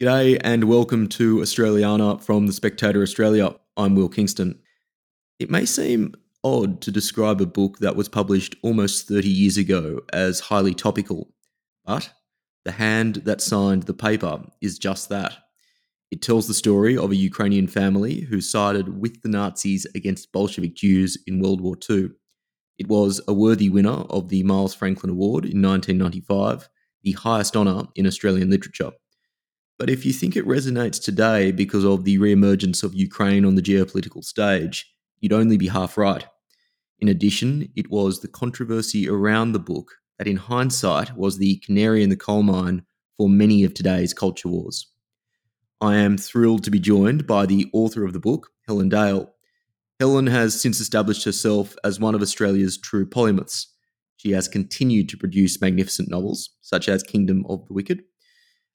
G'day and welcome to Australiana from the Spectator Australia. I'm Will Kingston. It may seem odd to describe a book that was published almost 30 years ago as highly topical, but The Hand That Signed the Paper is just that. It tells the story of a Ukrainian family who sided with the Nazis against Bolshevik Jews in World War II. It was a worthy winner of the Miles Franklin Award in 1995, the highest honour in Australian literature. But if you think it resonates today because of the re-emergence of Ukraine on the geopolitical stage, you'd only be half right. In addition, it was the controversy around the book that, in hindsight, was the canary in the coal mine for many of today's culture wars. I am thrilled to be joined by the author of the book, Helen Dale. Helen has since established herself as one of Australia's true polymaths. She has continued to produce magnificent novels, such as Kingdom of the Wicked,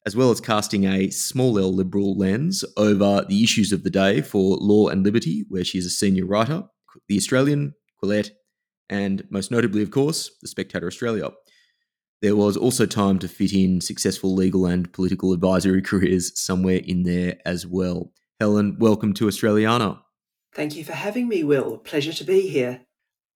as well as casting a small L liberal lens over the issues of the day for Law and Liberty, where she is a senior writer, The Australian, Quillette, and most notably, of course, The Spectator Australia. There was also time to fit in successful legal and political advisory careers somewhere in there as well. Helen, welcome to Australiana. Thank you for having me, Will. Pleasure to be here.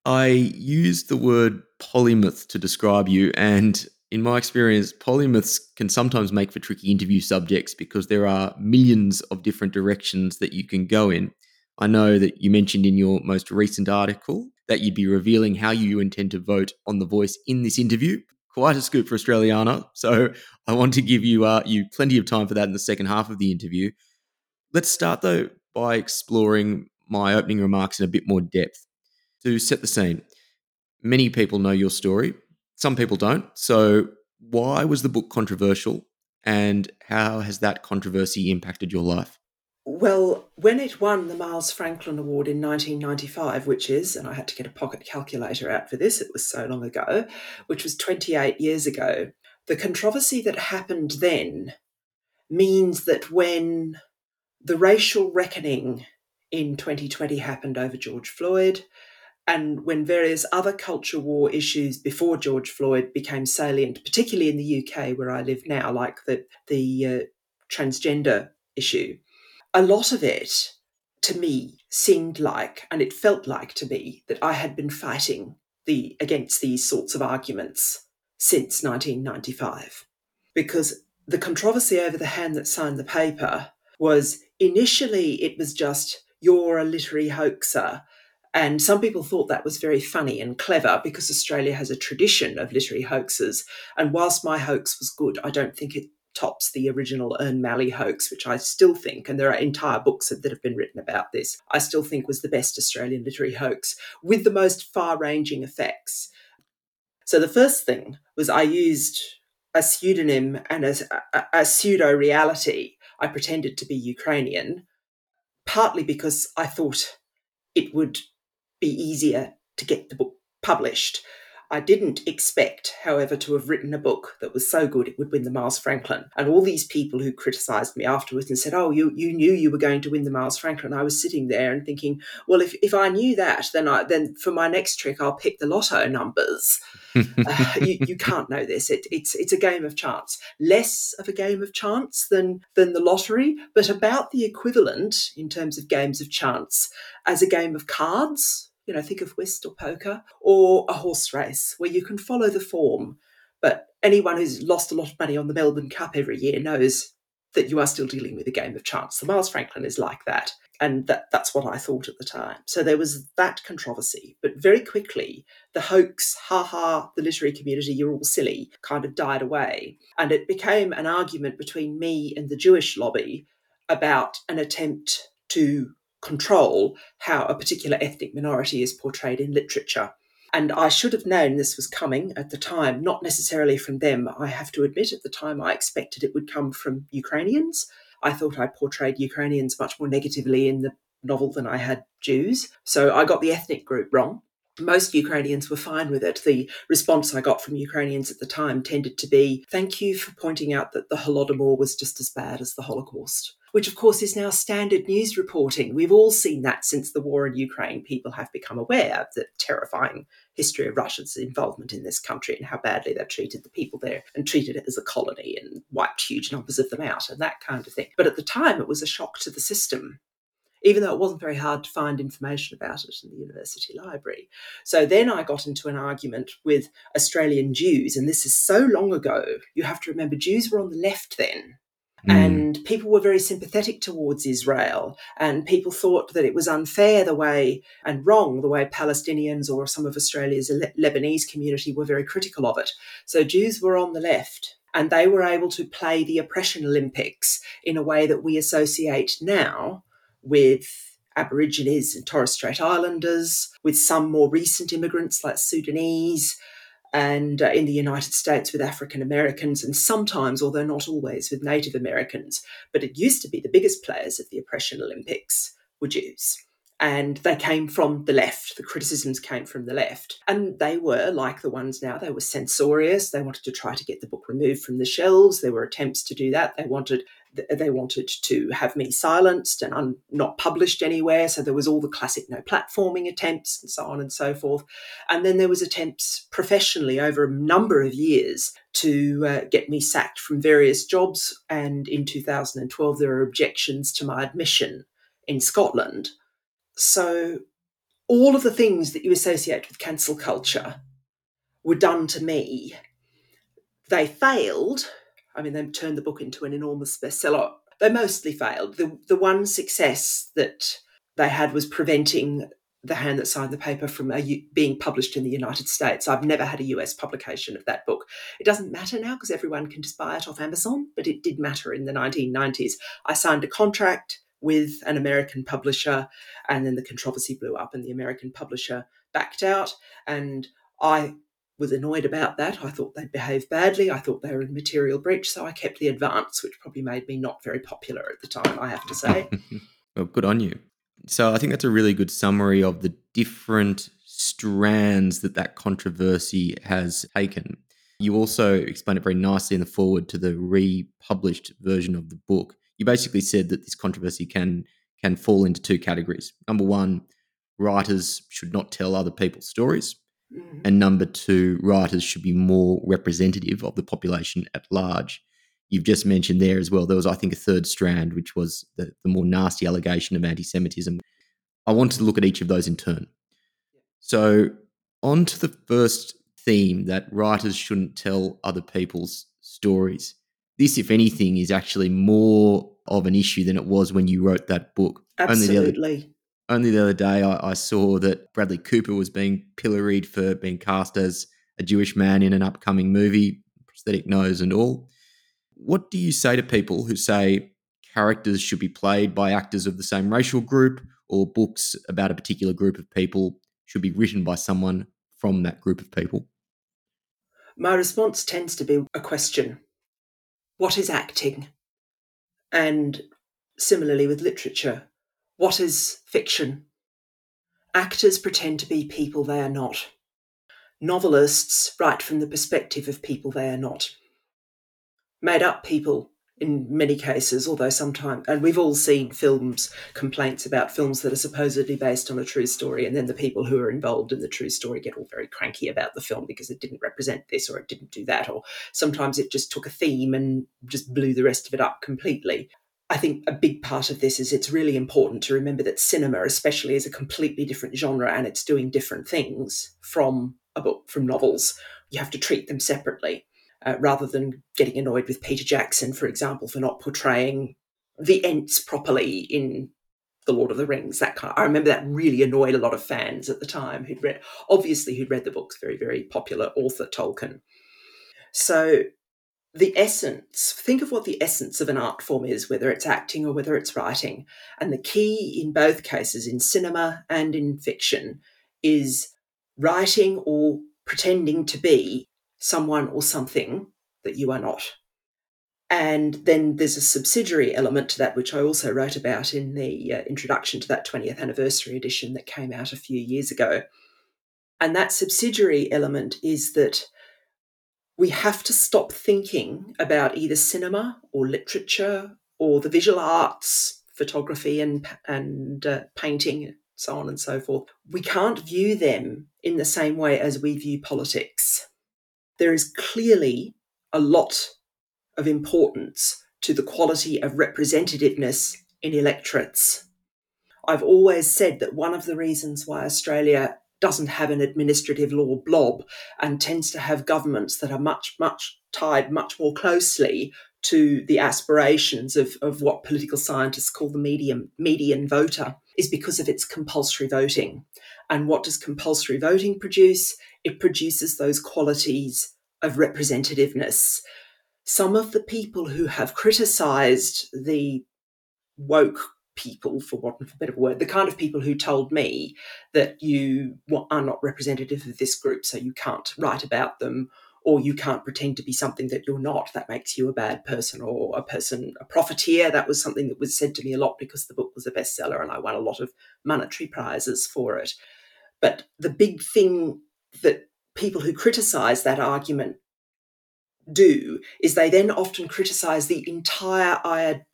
I used the word polymath to describe you, and in my experience, polymaths can sometimes make for tricky interview subjects because there are millions of different directions that you can go in. I know that you mentioned in your most recent article that you'd be revealing how you intend to vote on the voice in this interview. Quite a scoop for Australiana. So I want to give you uh, you plenty of time for that in the second half of the interview. Let's start though by exploring my opening remarks in a bit more depth. To set the scene, many people know your story, some people don't. So, why was the book controversial and how has that controversy impacted your life? Well, when it won the Miles Franklin Award in 1995, which is, and I had to get a pocket calculator out for this, it was so long ago, which was 28 years ago, the controversy that happened then means that when the racial reckoning in 2020 happened over George Floyd, and when various other culture war issues before George Floyd became salient, particularly in the UK where I live now, like the, the uh, transgender issue, a lot of it to me seemed like, and it felt like to me, that I had been fighting the against these sorts of arguments since 1995. Because the controversy over the hand that signed the paper was initially it was just you're a literary hoaxer and some people thought that was very funny and clever because Australia has a tradition of literary hoaxes. And whilst my hoax was good, I don't think it tops the original Ern Malley hoax, which I still think, and there are entire books that have been written about this, I still think was the best Australian literary hoax with the most far ranging effects. So the first thing was I used a pseudonym and a, a, a pseudo reality. I pretended to be Ukrainian, partly because I thought it would be easier to get the book published. I didn't expect, however, to have written a book that was so good it would win the Miles Franklin. And all these people who criticised me afterwards and said, Oh, you, you knew you were going to win the Miles Franklin. I was sitting there and thinking, Well, if, if I knew that, then I then for my next trick I'll pick the lotto numbers. uh, you, you can't know this. It, it's it's a game of chance. Less of a game of chance than than the lottery, but about the equivalent in terms of games of chance as a game of cards you know, think of whist or poker, or a horse race where you can follow the form. But anyone who's lost a lot of money on the Melbourne Cup every year knows that you are still dealing with a game of chance. The Miles Franklin is like that. And that, that's what I thought at the time. So there was that controversy. But very quickly, the hoax, ha ha, the literary community, you're all silly, kind of died away. And it became an argument between me and the Jewish lobby about an attempt to control how a particular ethnic minority is portrayed in literature. And I should have known this was coming at the time, not necessarily from them. I have to admit, at the time, I expected it would come from Ukrainians. I thought I portrayed Ukrainians much more negatively in the novel than I had Jews. So I got the ethnic group wrong. Most Ukrainians were fine with it. The response I got from Ukrainians at the time tended to be, Thank you for pointing out that the Holodomor was just as bad as the Holocaust which of course is now standard news reporting. We've all seen that since the war in Ukraine. People have become aware of the terrifying history of Russia's involvement in this country and how badly they've treated the people there and treated it as a colony and wiped huge numbers of them out and that kind of thing. But at the time, it was a shock to the system. Even though it wasn't very hard to find information about it in the university library. So then I got into an argument with Australian Jews, and this is so long ago. You have to remember, Jews were on the left then Mm. And people were very sympathetic towards Israel, and people thought that it was unfair the way and wrong the way Palestinians or some of Australia's Lebanese community were very critical of it. So Jews were on the left, and they were able to play the oppression Olympics in a way that we associate now with Aborigines and Torres Strait Islanders, with some more recent immigrants like Sudanese, and uh, in the United States with African Americans, and sometimes, although not always, with Native Americans. But it used to be the biggest players at the Oppression Olympics were Jews. And they came from the left. The criticisms came from the left. And they were, like the ones now, they were censorious. They wanted to try to get the book removed from the shelves. There were attempts to do that. They wanted they wanted to have me silenced and un- not published anywhere. So there was all the classic no platforming attempts and so on and so forth. And then there was attempts professionally over a number of years to uh, get me sacked from various jobs. And in 2012, there were objections to my admission in Scotland. So all of the things that you associate with cancel culture were done to me. They failed I mean, they turned the book into an enormous bestseller. They mostly failed. The, the one success that they had was preventing the hand that signed the paper from being published in the United States. I've never had a US publication of that book. It doesn't matter now because everyone can just buy it off Amazon, but it did matter in the 1990s. I signed a contract with an American publisher, and then the controversy blew up, and the American publisher backed out. And I was annoyed about that. I thought they'd behaved badly. I thought they were in material breach, so I kept the advance, which probably made me not very popular at the time, I have to say. well, good on you. So I think that's a really good summary of the different strands that that controversy has taken. You also explained it very nicely in the foreword to the republished version of the book. You basically said that this controversy can can fall into two categories. Number one, writers should not tell other people's stories. Mm. And number two, writers should be more representative of the population at large. You've just mentioned there as well, there was, I think, a third strand, which was the, the more nasty allegation of anti Semitism. I wanted to look at each of those in turn. So, on to the first theme that writers shouldn't tell other people's stories. This, if anything, is actually more of an issue than it was when you wrote that book. Absolutely only the other day I, I, saw that Bradley Cooper was being pilloried for being cast as a Jewish man in an upcoming movie, prosthetic nose and all. What do you say to people who say characters should be played by actors of the same racial group or books about a particular group of people should be written by someone from that group of people? My response tends to be a question What is acting? And similarly with literature, what is fiction? Actors pretend to be people they are not. novelists write from the perspective of people they are not. Made up people in many cases, although sometimes, and we've all seen films, complaints about films that are supposedly based on a true story, and then the people who are involved in the true story get all very cranky about the film because it didn't represent this or it didn't do that, or sometimes it just took a theme and just blew the rest of it up completely. I think a big part of this is it's really important to remember that cinema, especially, is a completely different genre and it's doing different things from a book, from novels. You have to treat them separately uh, rather than getting annoyed with Peter Jackson, for example, for not portraying the Ents properly in The Lord of the Rings. That kind. Of, I remember that really annoyed a lot of fans at the time who'd read, obviously, who'd read the books. Very, very popular author Tolkien. So the essence, think of what the essence of an art form is, whether it's acting or whether it's writing. And the key in both cases, in cinema and in fiction, is writing or pretending to be someone or something that you are not. And then there's a subsidiary element to that, which I also wrote about in the uh, introduction to that 20th anniversary edition that came out a few years ago. And that subsidiary element is that we have to stop thinking about either cinema or literature or the visual arts, photography and, and uh, painting, so on and so forth. We can't view them in the same way as we view politics there is clearly a lot of importance to the quality of representativeness in electorates. I've always said that one of the reasons why Australia doesn't have an administrative law blob and tends to have governments that are much, much tied much more closely to the aspirations of, of what political scientists call the medium, median voter is because of its compulsory voting. And what does compulsory voting produce? It produces those qualities of representativeness. Some of the people who have criticized the woke people, for want of a better word, the kind of people who told me that you are not representative of this group, so you can't write about them, or you can't pretend to be something that you're not. That makes you a bad person or a person, a profiteer. That was something that was said to me a lot because the book was a bestseller and I won a lot of monetary prizes for it. But the big thing that people who criticize that argument do is they then often criticize the entire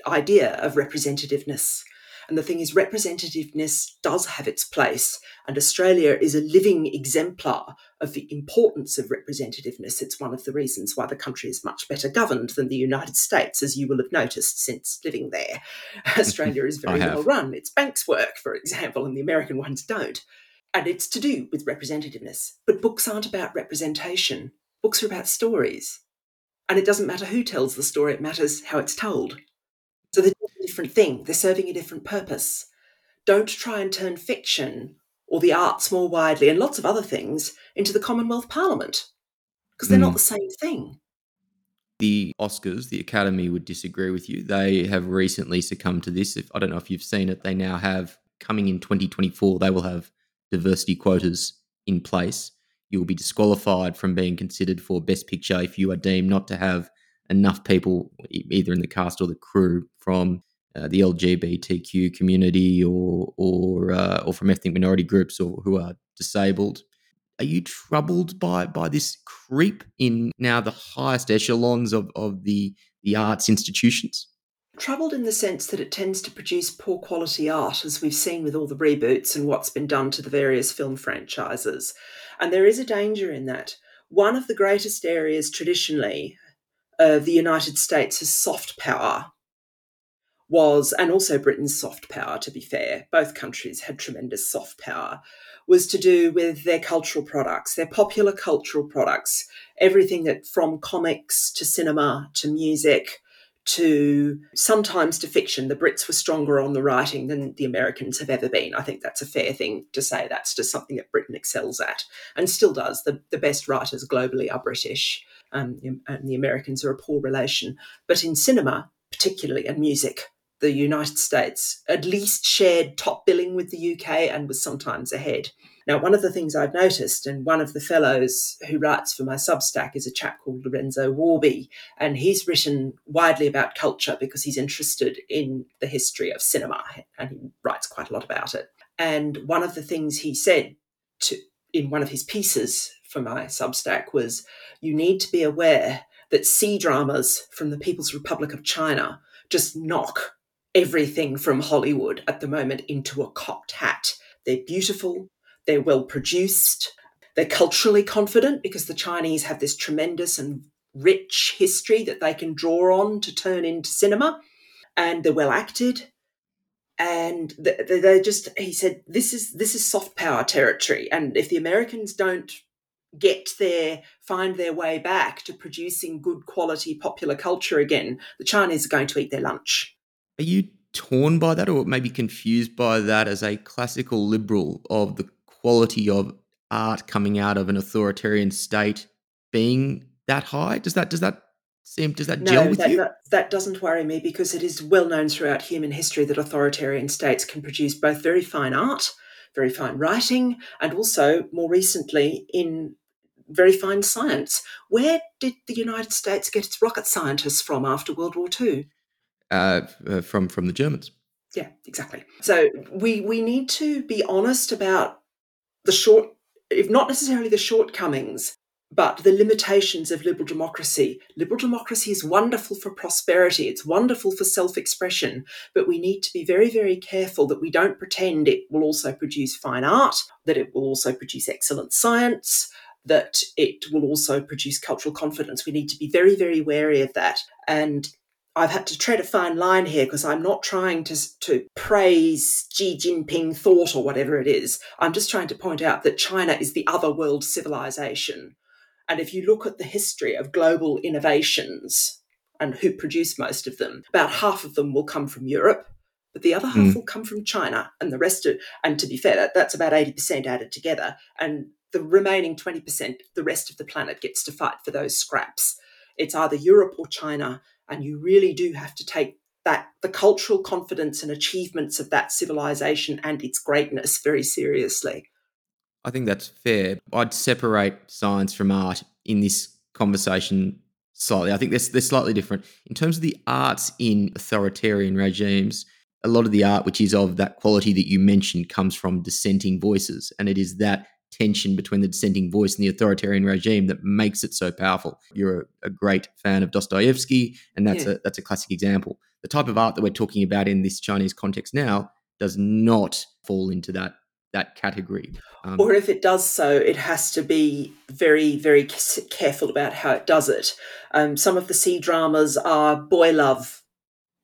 idea of representativeness. And the thing is, representativeness does have its place, and Australia is a living exemplar of the importance of representativeness. It's one of the reasons why the country is much better governed than the United States, as you will have noticed since living there. Australia is very well run. Its banks work, for example, and the American ones don't. And it's to do with representativeness. But books aren't about representation, books are about stories. And it doesn't matter who tells the story, it matters how it's told. Different thing, they're serving a different purpose. Don't try and turn fiction or the arts more widely and lots of other things into the Commonwealth Parliament because they're mm. not the same thing. The Oscars, the Academy would disagree with you. They have recently succumbed to this. If I don't know if you've seen it, they now have coming in 2024, they will have diversity quotas in place you will be disqualified from being considered for Best Picture if you are deemed not to have enough people, either in the cast or the crew, from uh, the LGBTQ community or or uh, or from ethnic minority groups or who are disabled. Are you troubled by by this creep in now the highest echelons of, of the the arts institutions? troubled in the sense that it tends to produce poor quality art, as we've seen with all the reboots and what's been done to the various film franchises. And there is a danger in that. One of the greatest areas traditionally of the United States' is soft power was, and also Britain's soft power, to be fair, both countries had tremendous soft power, was to do with their cultural products, their popular cultural products, everything that from comics to cinema to music to sometimes to fiction. The Brits were stronger on the writing than the Americans have ever been. I think that's a fair thing to say. That's just something that Britain excels at and still does. The, the best writers globally are British, um, and the Americans are a poor relation. But in cinema, particularly, and music, the United States at least shared top billing with the UK and was sometimes ahead. Now, one of the things I've noticed, and one of the fellows who writes for my Substack is a chap called Lorenzo Warby, and he's written widely about culture because he's interested in the history of cinema, and he writes quite a lot about it. And one of the things he said to in one of his pieces for my Substack was you need to be aware that C dramas from the People's Republic of China just knock everything from Hollywood at the moment into a cocked hat. They're beautiful, they're well produced, they're culturally confident because the Chinese have this tremendous and rich history that they can draw on to turn into cinema, and they're well acted. And they're just, he said, this is this is soft power territory, and if the Americans don't get their find their way back to producing good quality popular culture again, the Chinese are going to eat their lunch. Are you torn by that, or maybe confused by that as a classical liberal of the quality of art coming out of an authoritarian state being that high? Does that does that seem does that no, gel with that, you? That, that doesn't worry me because it is well known throughout human history that authoritarian states can produce both very fine art, very fine writing, and also more recently in very fine science. Where did the United States get its rocket scientists from after World War II? Uh, uh, from from the Germans. Yeah, exactly. So we we need to be honest about the short, if not necessarily the shortcomings, but the limitations of liberal democracy. Liberal democracy is wonderful for prosperity, it's wonderful for self expression, but we need to be very, very careful that we don't pretend it will also produce fine art, that it will also produce excellent science. That it will also produce cultural confidence. We need to be very, very wary of that. And I've had to tread a fine line here because I'm not trying to, to praise Xi Jinping thought or whatever it is. I'm just trying to point out that China is the other world civilization. And if you look at the history of global innovations and who produced most of them, about half of them will come from Europe, but the other half mm. will come from China. And the rest of, and to be fair, that, that's about 80% added together. And the remaining 20%, the rest of the planet gets to fight for those scraps. It's either Europe or China and you really do have to take that the cultural confidence and achievements of that civilization and its greatness very seriously. I think that's fair. I'd separate science from art in this conversation slightly. I think they're, they're slightly different. In terms of the arts in authoritarian regimes, a lot of the art which is of that quality that you mentioned comes from dissenting voices. And it is that tension between the dissenting voice and the authoritarian regime that makes it so powerful. You're a, a great fan of Dostoevsky, and that's yeah. a that's a classic example. The type of art that we're talking about in this Chinese context now does not fall into that that category. Um, or if it does so, it has to be very, very careful about how it does it. Um, some of the C dramas are boy love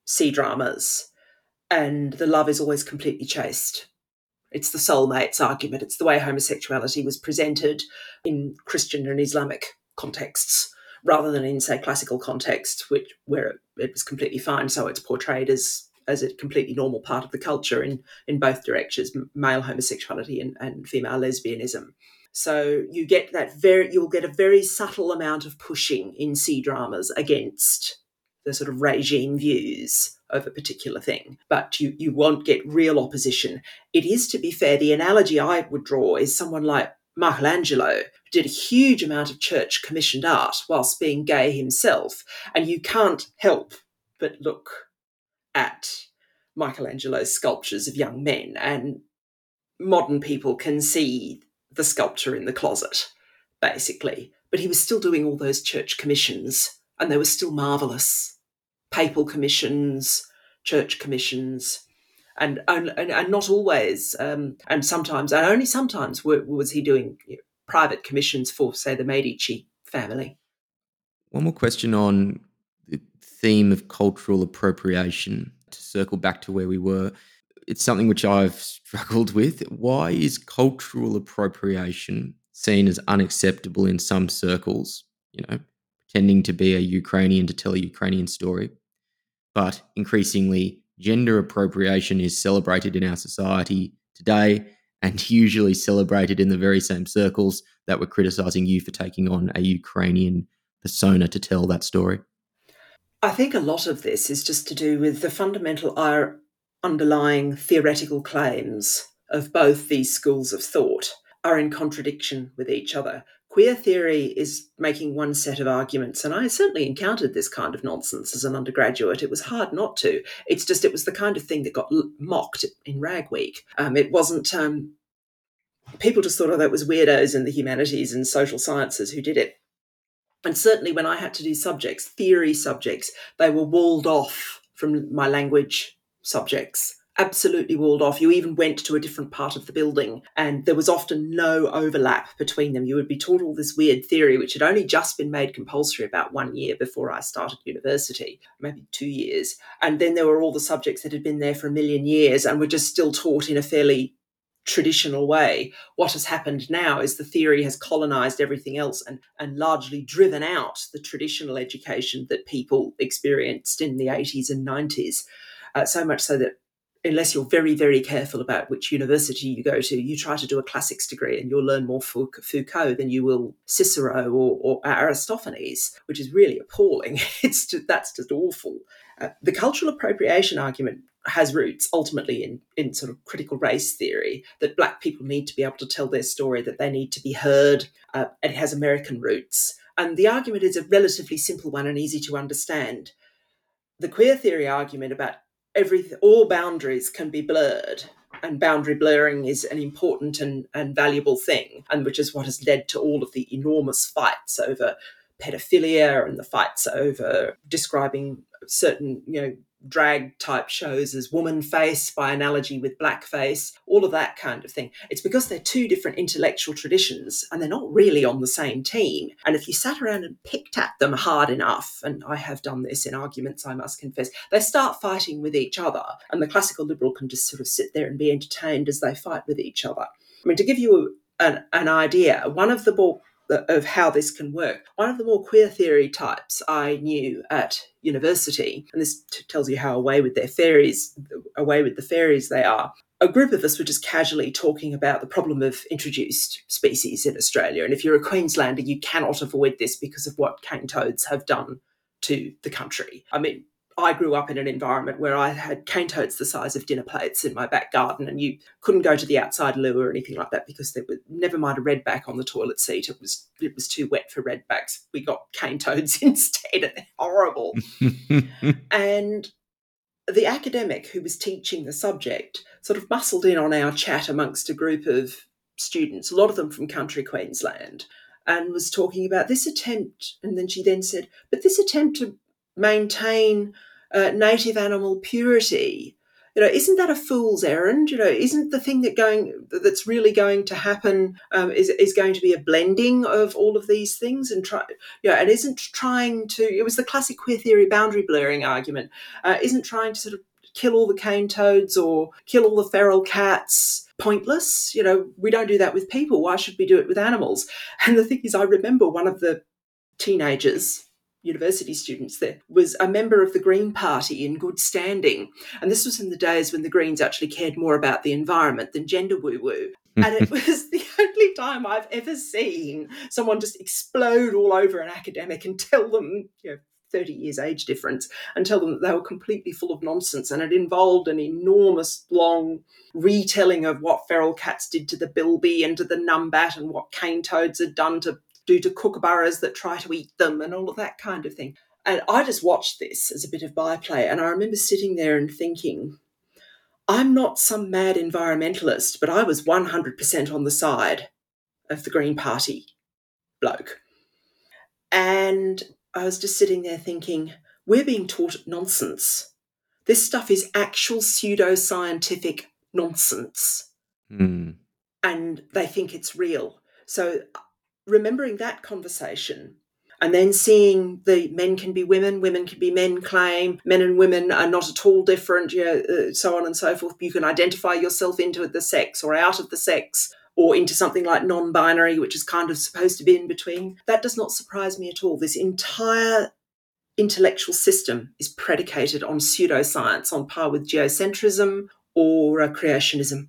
C dramas, and the love is always completely chaste. It's the soulmates argument. It's the way homosexuality was presented in Christian and Islamic contexts rather than in, say, classical context, which where it was completely fine. So it's portrayed as as a completely normal part of the culture in in both directions, male homosexuality and, and female lesbianism. So you get that very you'll get a very subtle amount of pushing in C dramas against the sort of regime views of a particular thing, but you, you won't get real opposition. It is, to be fair, the analogy I would draw is someone like Michelangelo, did a huge amount of church commissioned art whilst being gay himself. And you can't help but look at Michelangelo's sculptures of young men, and modern people can see the sculpture in the closet, basically. But he was still doing all those church commissions, and they were still marvellous papal commissions, church commissions, and and, and not always, um, and sometimes, and only sometimes, were, was he doing private commissions for, say, the Medici family. One more question on the theme of cultural appropriation. To circle back to where we were, it's something which I've struggled with. Why is cultural appropriation seen as unacceptable in some circles? You know, pretending to be a Ukrainian to tell a Ukrainian story, but increasingly, gender appropriation is celebrated in our society today and usually celebrated in the very same circles that were criticizing you for taking on a Ukrainian persona to tell that story? I think a lot of this is just to do with the fundamental uh, underlying theoretical claims of both these schools of thought are in contradiction with each other queer theory is making one set of arguments and i certainly encountered this kind of nonsense as an undergraduate. It was hard not to. It's just it was the kind of thing that got mocked in rag week. Um, it wasn't um, people just thought, oh, that was weirdos in the humanities and social sciences who did it. And certainly when I had to do subjects, theory subjects, they were walled off from my language subjects absolutely walled off. You even went to a different part of the building, and there was often no overlap between them. You would be taught all this weird theory, which had only just been made compulsory about one year before I started university, maybe two years. And then there were all the subjects that had been there for a million years and were just still taught in a fairly traditional way. What has happened now is the theory has colonized everything else and, and largely driven out the traditional education that people experienced in the 80s and 90s. Uh, so much so that unless you're very, very careful about which university you go to, you try to do a classics degree and you'll learn more Foucault than you will Cicero or, or Aristophanes, which is really appalling. It's just, that's just awful. Uh, the cultural appropriation argument has roots ultimately in, in sort of critical race theory that black people need to be able to tell their story, that they need to be heard. Uh, it has American roots. And the argument is a relatively simple one and easy to understand. The queer theory argument about every all boundaries can be blurred and boundary blurring is an important and, and valuable thing and which is what has led to all of the enormous fights over pedophilia and the fights over describing certain you know drag type shows as woman face by analogy with blackface, all of that kind of thing. It's because they're two different intellectual traditions and they're not really on the same team. And if you sat around and picked at them hard enough, and I have done this in arguments, I must confess, they start fighting with each other. And the classical liberal can just sort of sit there and be entertained as they fight with each other. I mean, to give you an, an idea, one of the of how this can work. One of the more queer theory types I knew at university, and this t- tells you how away with their fairies, away with the fairies they are. A group of us were just casually talking about the problem of introduced species in Australia. And if you're a Queenslander, you cannot avoid this because of what cane toads have done to the country. I mean, I grew up in an environment where I had cane toads the size of dinner plates in my back garden, and you couldn't go to the outside loo or anything like that because there was never mind a redback on the toilet seat. It was it was too wet for redbacks. We got cane toads instead, and they're horrible. and the academic who was teaching the subject sort of muscled in on our chat amongst a group of students, a lot of them from country Queensland, and was talking about this attempt. And then she then said, "But this attempt to maintain uh, native animal purity. You know isn't that a fool's errand? You know isn't the thing that going that's really going to happen um, is, is going to be a blending of all of these things and try yeah and isn't trying to it was the classic queer theory boundary blurring argument uh, isn't trying to sort of kill all the cane toads or kill all the feral cats pointless? You know we don't do that with people. Why should we do it with animals? And the thing is i remember one of the teenagers university students there, was a member of the Green Party in good standing. And this was in the days when the Greens actually cared more about the environment than gender woo woo. and it was the only time I've ever seen someone just explode all over an academic and tell them, you know, 30 years age difference and tell them that they were completely full of nonsense and it involved an enormous long retelling of what feral cats did to the bilby and to the numbat and what cane toads had done to do to kookaburras that try to eat them and all of that kind of thing. And I just watched this as a bit of byplay. And I remember sitting there and thinking, I'm not some mad environmentalist, but I was 100% on the side of the Green Party bloke. And I was just sitting there thinking, we're being taught nonsense. This stuff is actual pseudo-scientific nonsense. Mm. And they think it's real. So remembering that conversation and then seeing the men can be women, women can be men claim, men and women are not at all different, you know, uh, so on and so forth. You can identify yourself into the sex or out of the sex or into something like non binary, which is kind of supposed to be in between. That does not surprise me at all. This entire intellectual system is predicated on pseudoscience on par with geocentrism or uh, creationism.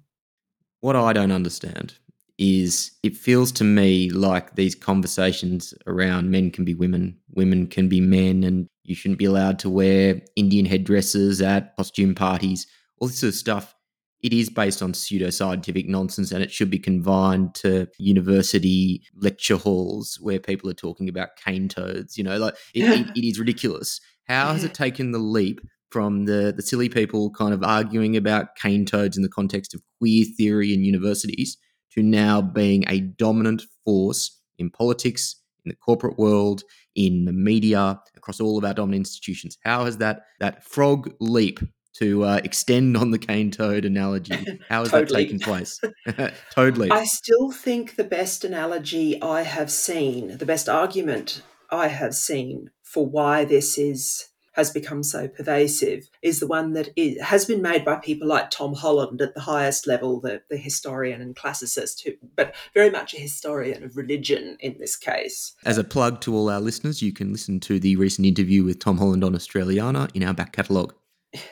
What I don't understand is it feels to me like these conversations around men can be women, women can be men, and you shouldn't be allowed to wear Indian headdresses at costume parties, all this sort of stuff. It is based on pseudoscientific nonsense and it should be confined to university lecture halls where people are talking about cane toads. You know, like it, it, it is ridiculous. How has it taken the leap from the, the silly people kind of arguing about cane toads in the context of queer theory in universities to now being a dominant force in politics, in the corporate world, in the media, across all of our dominant institutions. How has that that frog leap to uh, extend on the cane toad analogy? How has that taken place? toad leap. I still think the best analogy I have seen, the best argument I have seen for why this is has become so pervasive is the one that is, has been made by people like Tom Holland at the highest level, the, the historian and classicist, who, but very much a historian of religion in this case. As a plug to all our listeners, you can listen to the recent interview with Tom Holland on Australiana in our back catalogue.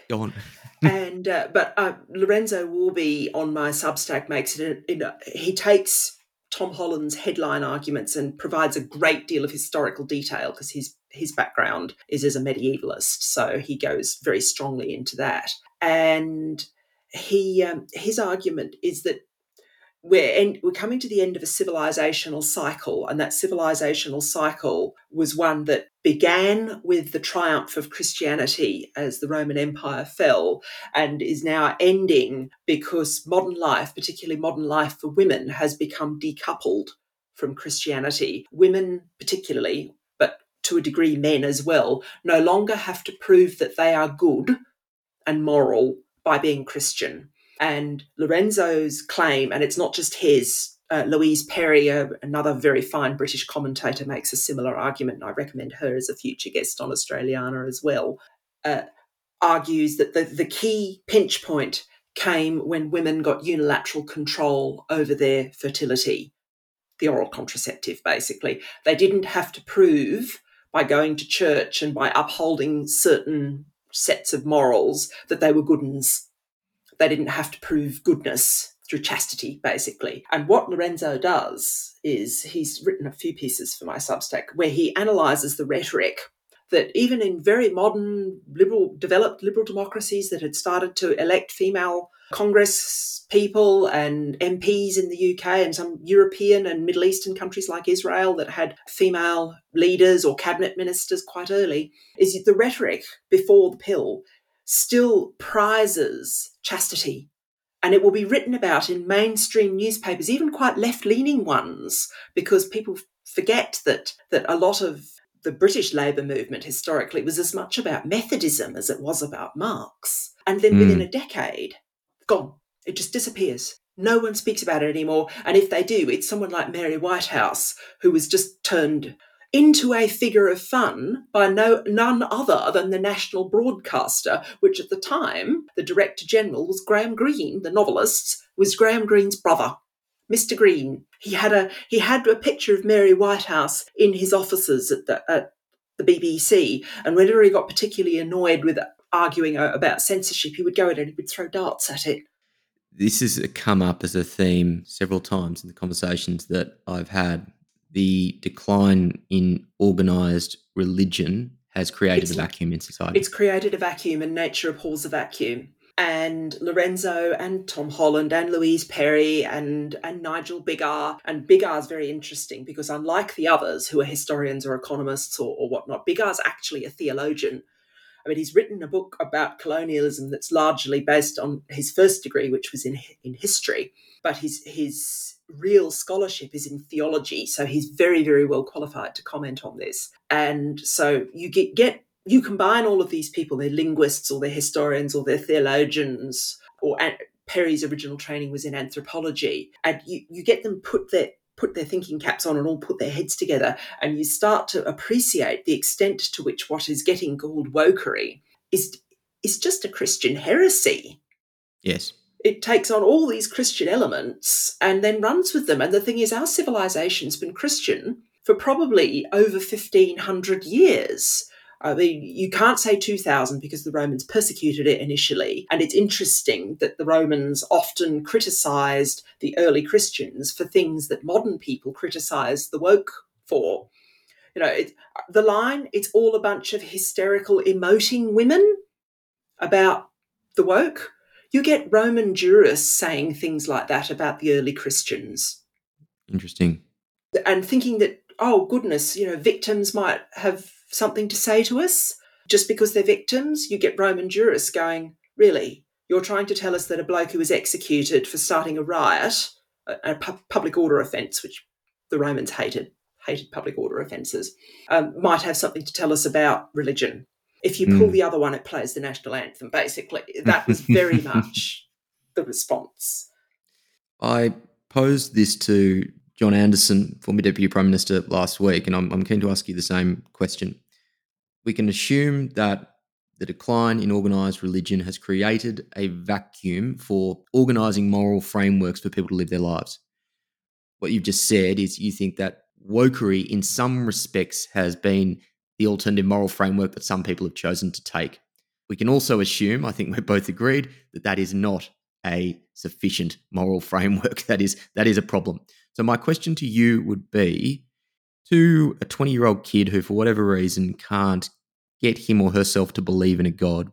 Go on. and uh, but uh, Lorenzo Warby on my Substack makes it. In, he takes Tom Holland's headline arguments and provides a great deal of historical detail because his his background is as a medievalist, so he goes very strongly into that. And he um, his argument is that we're en- we're coming to the end of a civilizational cycle, and that civilizational cycle was one that began with the triumph of Christianity as the Roman Empire fell, and is now ending because modern life, particularly modern life for women, has become decoupled from Christianity. Women, particularly, to a degree, men as well, no longer have to prove that they are good and moral by being Christian and Lorenzo's claim, and it's not just his, uh, Louise Perry, uh, another very fine British commentator, makes a similar argument, I recommend her as a future guest on Australiana as well. Uh, argues that the, the key pinch point came when women got unilateral control over their fertility, the oral contraceptive, basically. They didn't have to prove by going to church and by upholding certain sets of morals that they were good uns they didn't have to prove goodness through chastity, basically. And what Lorenzo does is he's written a few pieces for my Substack where he analyzes the rhetoric that even in very modern, liberal, developed liberal democracies that had started to elect female Congress people and MPs in the UK and some European and Middle Eastern countries like Israel that had female leaders or cabinet ministers quite early, is the rhetoric before the pill still prizes chastity. And it will be written about in mainstream newspapers, even quite left leaning ones, because people forget that, that a lot of the British labour movement historically was as much about Methodism as it was about Marx. And then mm. within a decade, gone. It just disappears. No one speaks about it anymore. And if they do, it's someone like Mary Whitehouse, who was just turned into a figure of fun by no, none other than the national broadcaster, which at the time, the Director General was Graham Greene, the novelist, was Graham Greene's brother. Mr. Greene. He had a he had a picture of Mary Whitehouse in his offices at the at the BBC, and whenever he got particularly annoyed with arguing uh, about censorship, he would go in and he would throw darts at it. This has come up as a theme several times in the conversations that I've had the decline in organized religion has created it's, a vacuum in society. It's created a vacuum, and nature abhors a vacuum. And Lorenzo and Tom Holland and Louise Perry and, and Nigel Biggar. And Biggar's very interesting because, unlike the others who are historians or economists or, or whatnot, Biggar's actually a theologian. I mean, he's written a book about colonialism that's largely based on his first degree, which was in in history, but his his real scholarship is in theology. So he's very, very well qualified to comment on this. And so you get, get you combine all of these people, they're linguists or they're historians or they're theologians, or Perry's original training was in anthropology, and you, you get them put their put their thinking caps on and all put their heads together, and you start to appreciate the extent to which what is getting called wokery is is just a Christian heresy. Yes it takes on all these Christian elements and then runs with them. And the thing is, our civilization's been Christian for probably over 1500 years. I mean, you can't say 2000 because the Romans persecuted it initially. And it's interesting that the Romans often criticized the early Christians for things that modern people criticize the woke for. You know, it, the line, it's all a bunch of hysterical, emoting women about the woke you get Roman jurists saying things like that about the early Christians. Interesting. And thinking that, oh, goodness, you know, victims might have something to say to us. Just because they're victims, you get Roman jurists going, really? You're trying to tell us that a bloke who was executed for starting a riot, a pu- public order offence, which the Romans hated, hated public order offences, um, might have something to tell us about religion. If you pull mm. the other one, it plays the national anthem. Basically, that was very much the response. I posed this to John Anderson, former Deputy Prime Minister, last week, and I'm, I'm keen to ask you the same question. We can assume that the decline in organised religion has created a vacuum for organising moral frameworks for people to live their lives. What you've just said is you think that wokery, in some respects, has been the alternative moral framework that some people have chosen to take. We can also assume, I think we're both agreed, that that is not a sufficient moral framework. That is that is a problem. So my question to you would be to a 20 year old kid who, for whatever reason, can't get him or herself to believe in a God.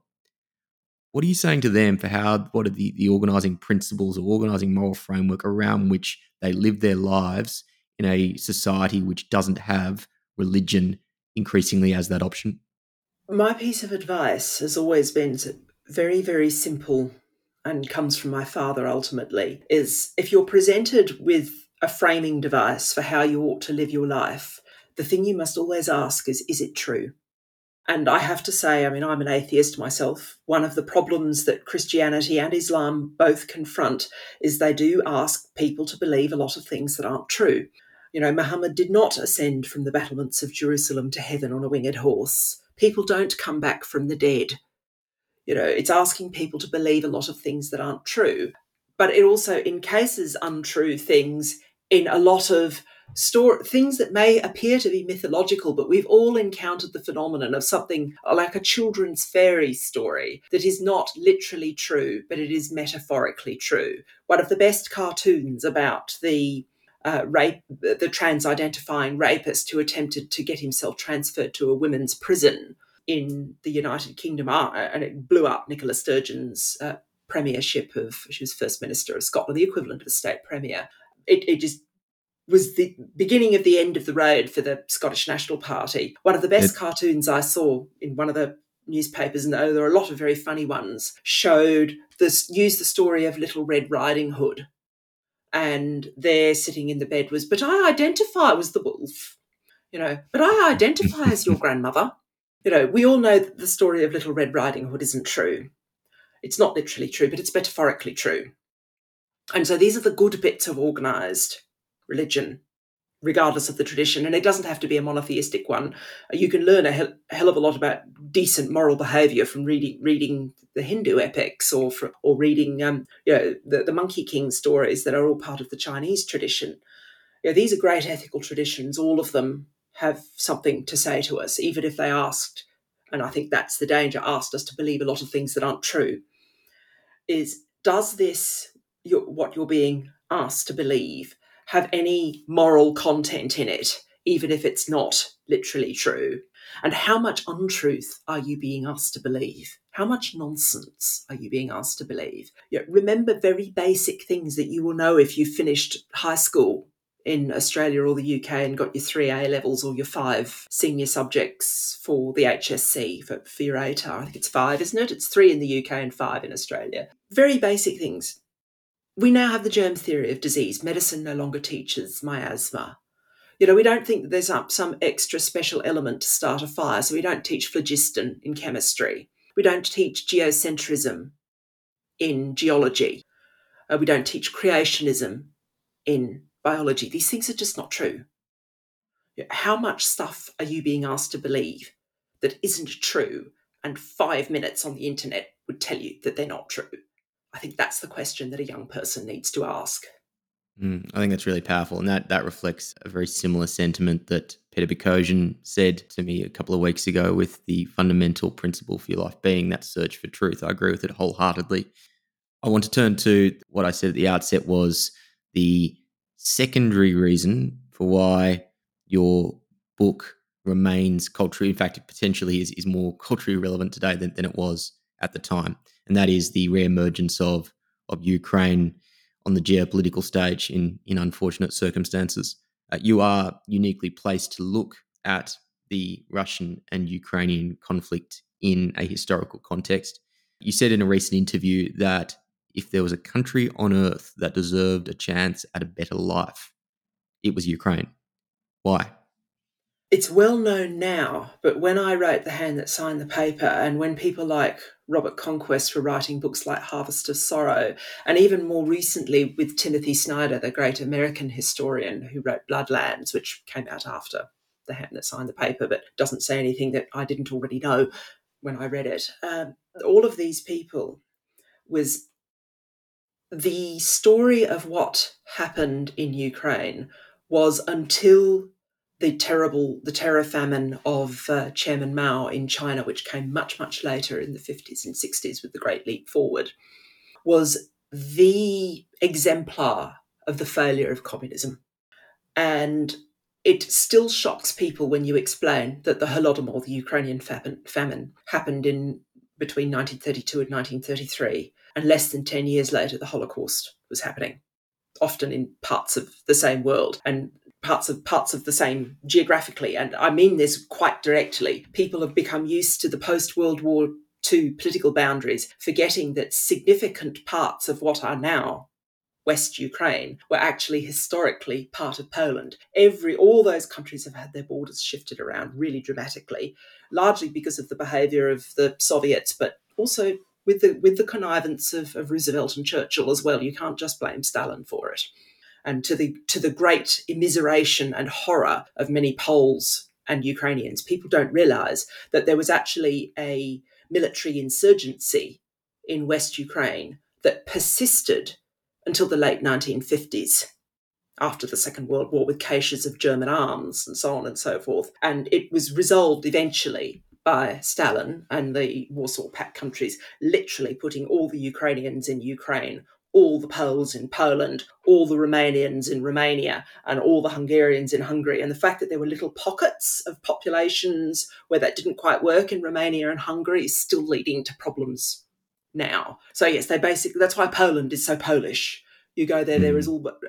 What are you saying to them for how, what are the, the organizing principles or organizing moral framework around which they live their lives in a society which doesn't have religion increasingly as that option? My piece of advice has always been very, very simple and comes from my father ultimately is if you're presented with a framing device for how you ought to live your life, the thing you must always ask is, is it true? And I have to say, I mean, I'm an atheist myself. One of the problems that Christianity and Islam both confront is they do ask people to believe a lot of things that aren't true. You know, Muhammad did not ascend from the battlements of Jerusalem to heaven on a winged horse. People don't come back from the dead. You know, it's asking people to believe a lot of things that aren't true. But it also encases untrue things in a lot of store things that may appear to be mythological, but we've all encountered the phenomenon of something like a children's fairy story that is not literally true, but it is metaphorically true. One of the best cartoons about the uh, rape, the trans-identifying rapist who attempted to get himself transferred to a women's prison in the United Kingdom, uh, and it blew up Nicola Sturgeon's uh, premiership of she was first minister of Scotland, the equivalent of a state premier. It, it just was the beginning of the end of the road for the Scottish National Party. One of the best it, cartoons I saw in one of the newspapers, and oh, there are a lot of very funny ones, showed this used the story of Little Red Riding Hood. And there sitting in the bed was, but I identify as the wolf, you know, but I identify as your grandmother. You know, we all know that the story of Little Red Riding Hood isn't true. It's not literally true, but it's metaphorically true. And so these are the good bits of organised religion, regardless of the tradition. And it doesn't have to be a monotheistic one. You can learn a hell, of a lot about decent moral behaviour from reading reading the Hindu epics or or reading um, you know, the, the Monkey King stories that are all part of the Chinese tradition. You know, these are great ethical traditions. All of them have something to say to us, even if they asked, and I think that's the danger, asked us to believe a lot of things that aren't true. Is does this, what you're being asked to believe, have any moral content in it, even if it's not literally true? And how much untruth are you being asked to believe? How much nonsense are you being asked to believe? You know, remember very basic things that you will know if you've finished high school in Australia or the UK and got your three A levels or your five senior subjects for the HSC for, for your ATAR. I think it's five, isn't it? It's three in the UK and five in Australia. Very basic things we now have the germ theory of disease. Medicine no longer teaches miasma. You know, we don't think that there's up some extra special element to start a fire, so we don't teach phlogiston in chemistry. We don't teach geocentrism in geology. Uh, we don't teach creationism in biology. These things are just not true. How much stuff are you being asked to believe that isn't true? And five minutes on the internet would tell you that they're not true. I think that's the question that a young person needs to ask. Mm, I think that's really powerful, and that that reflects a very similar sentiment that Peter Boghossian said to me a couple of weeks ago with the fundamental principle for your life being that search for truth. I agree with it wholeheartedly. I want to turn to what I said at the outset was the secondary reason for why your book remains culturally, in fact, it potentially is, is more culturally relevant today than, than it was at the time and that is the reemergence of of Ukraine on the geopolitical stage in in unfortunate circumstances. Uh, you are uniquely placed to look at the Russian and Ukrainian conflict in a historical context. You said in a recent interview that if there was a country on earth that deserved a chance at a better life, it was Ukraine. Why? It's well known now, but when I wrote The Hand That Signed the Paper, and when people like Robert Conquest were writing books like Harvest of Sorrow, and even more recently with Timothy Snyder, the great American historian who wrote Bloodlands, which came out after The Hand That Signed the Paper, but doesn't say anything that I didn't already know when I read it. Um, all of these people was the story of what happened in Ukraine was until the terrible, the terror famine of uh, Chairman Mao in China, which came much, much later in the 50s and 60s with the Great Leap Forward, was the exemplar of the failure of communism. And it still shocks people when you explain that the Holodomor, the Ukrainian famine, happened in between 1932 and 1933, and less than 10 years later, the Holocaust was happening, often in parts of the same world. And parts of parts of the same geographically. And i mean this quite directly. People have become used to the post world war II political boundaries forgetting that significant parts of what are now west ukraine were actually historically part of poland. Every all those countries have had their borders shifted around really dramatically largely because of the behavior of the soviets but also with the with the connivance of, of roosevelt and churchill as well. You can't just blame stalin for it and to the to the great immiseration and horror of many Poles and Ukrainians. People don't realize that there was actually a military insurgency in West Ukraine that persisted until the late 1950s after the Second World War with caches of German arms and so on and so forth. And it was resolved eventually by Stalin and the Warsaw Pact countries, literally putting all the Ukrainians in Ukraine all the Poles in Poland, all the Romanians in Romania, and all the Hungarians in Hungary. And the fact that there were little pockets of populations where that didn't quite work in Romania and Hungary is still leading to problems now. So, yes, they basically, that's why Poland is so Polish. You go there, there is hmm. all but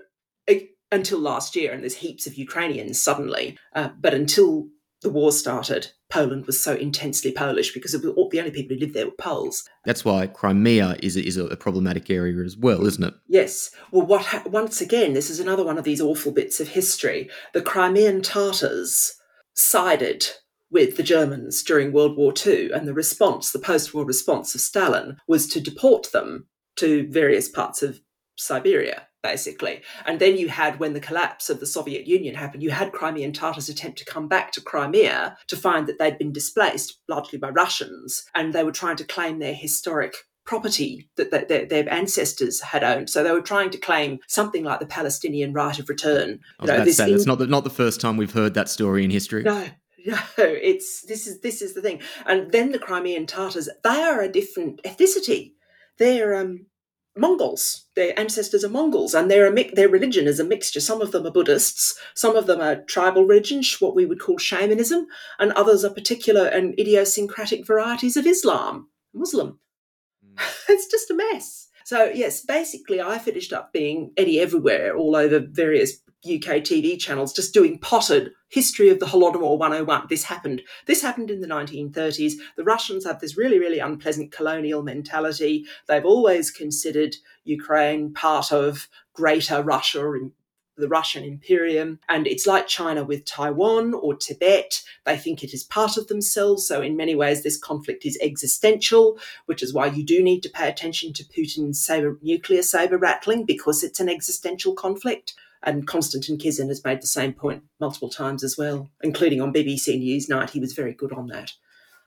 eh, until last year, and there's heaps of Ukrainians suddenly. Uh, but until the war started, Poland was so intensely Polish because the only people who lived there were Poles. That's why Crimea is a, is a problematic area as well, isn't it? Yes. Well, what once again, this is another one of these awful bits of history. The Crimean Tatars sided with the Germans during World War II, and the response, the post-war response of Stalin, was to deport them to various parts of Siberia basically. And then you had, when the collapse of the Soviet Union happened, you had Crimean Tatars attempt to come back to Crimea to find that they'd been displaced largely by Russians, and they were trying to claim their historic property that, their, their, ancestors had owned. So they were trying to claim something like the Palestinian right of return. I was you know, to say, in- that's not the, not the first time we've heard that story in history. No, no, it's this is this is the thing. And then the Crimean Tatars, they are a different ethnicity. They're um Mongols. Their ancestors are Mongols, and their their religion is a mixture. Some of them are Buddhists, some of them are tribal religion, what we would call shamanism, and others are particular and idiosyncratic varieties of Islam, Muslim. Mm. it's just a mess. So yes, basically, I finished up being Eddie everywhere, all over various UK TV channels just doing potted history of the Holodomor 101. This happened. This happened in the 1930s. The Russians have this really, really unpleasant colonial mentality. They've always considered Ukraine part of greater Russia, the Russian Imperium. And it's like China with Taiwan or Tibet. They think it is part of themselves. So, in many ways, this conflict is existential, which is why you do need to pay attention to Putin's saber, nuclear saber rattling because it's an existential conflict. And Konstantin Kisin has made the same point multiple times as well, including on BBC Newsnight. He was very good on that.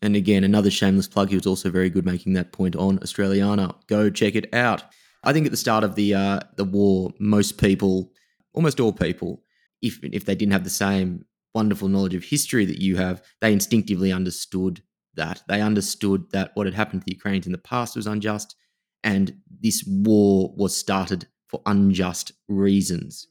And again, another shameless plug. He was also very good making that point on Australiana. Go check it out. I think at the start of the uh, the war, most people, almost all people, if if they didn't have the same wonderful knowledge of history that you have, they instinctively understood that. They understood that what had happened to the Ukrainians in the past was unjust, and this war was started for unjust reasons.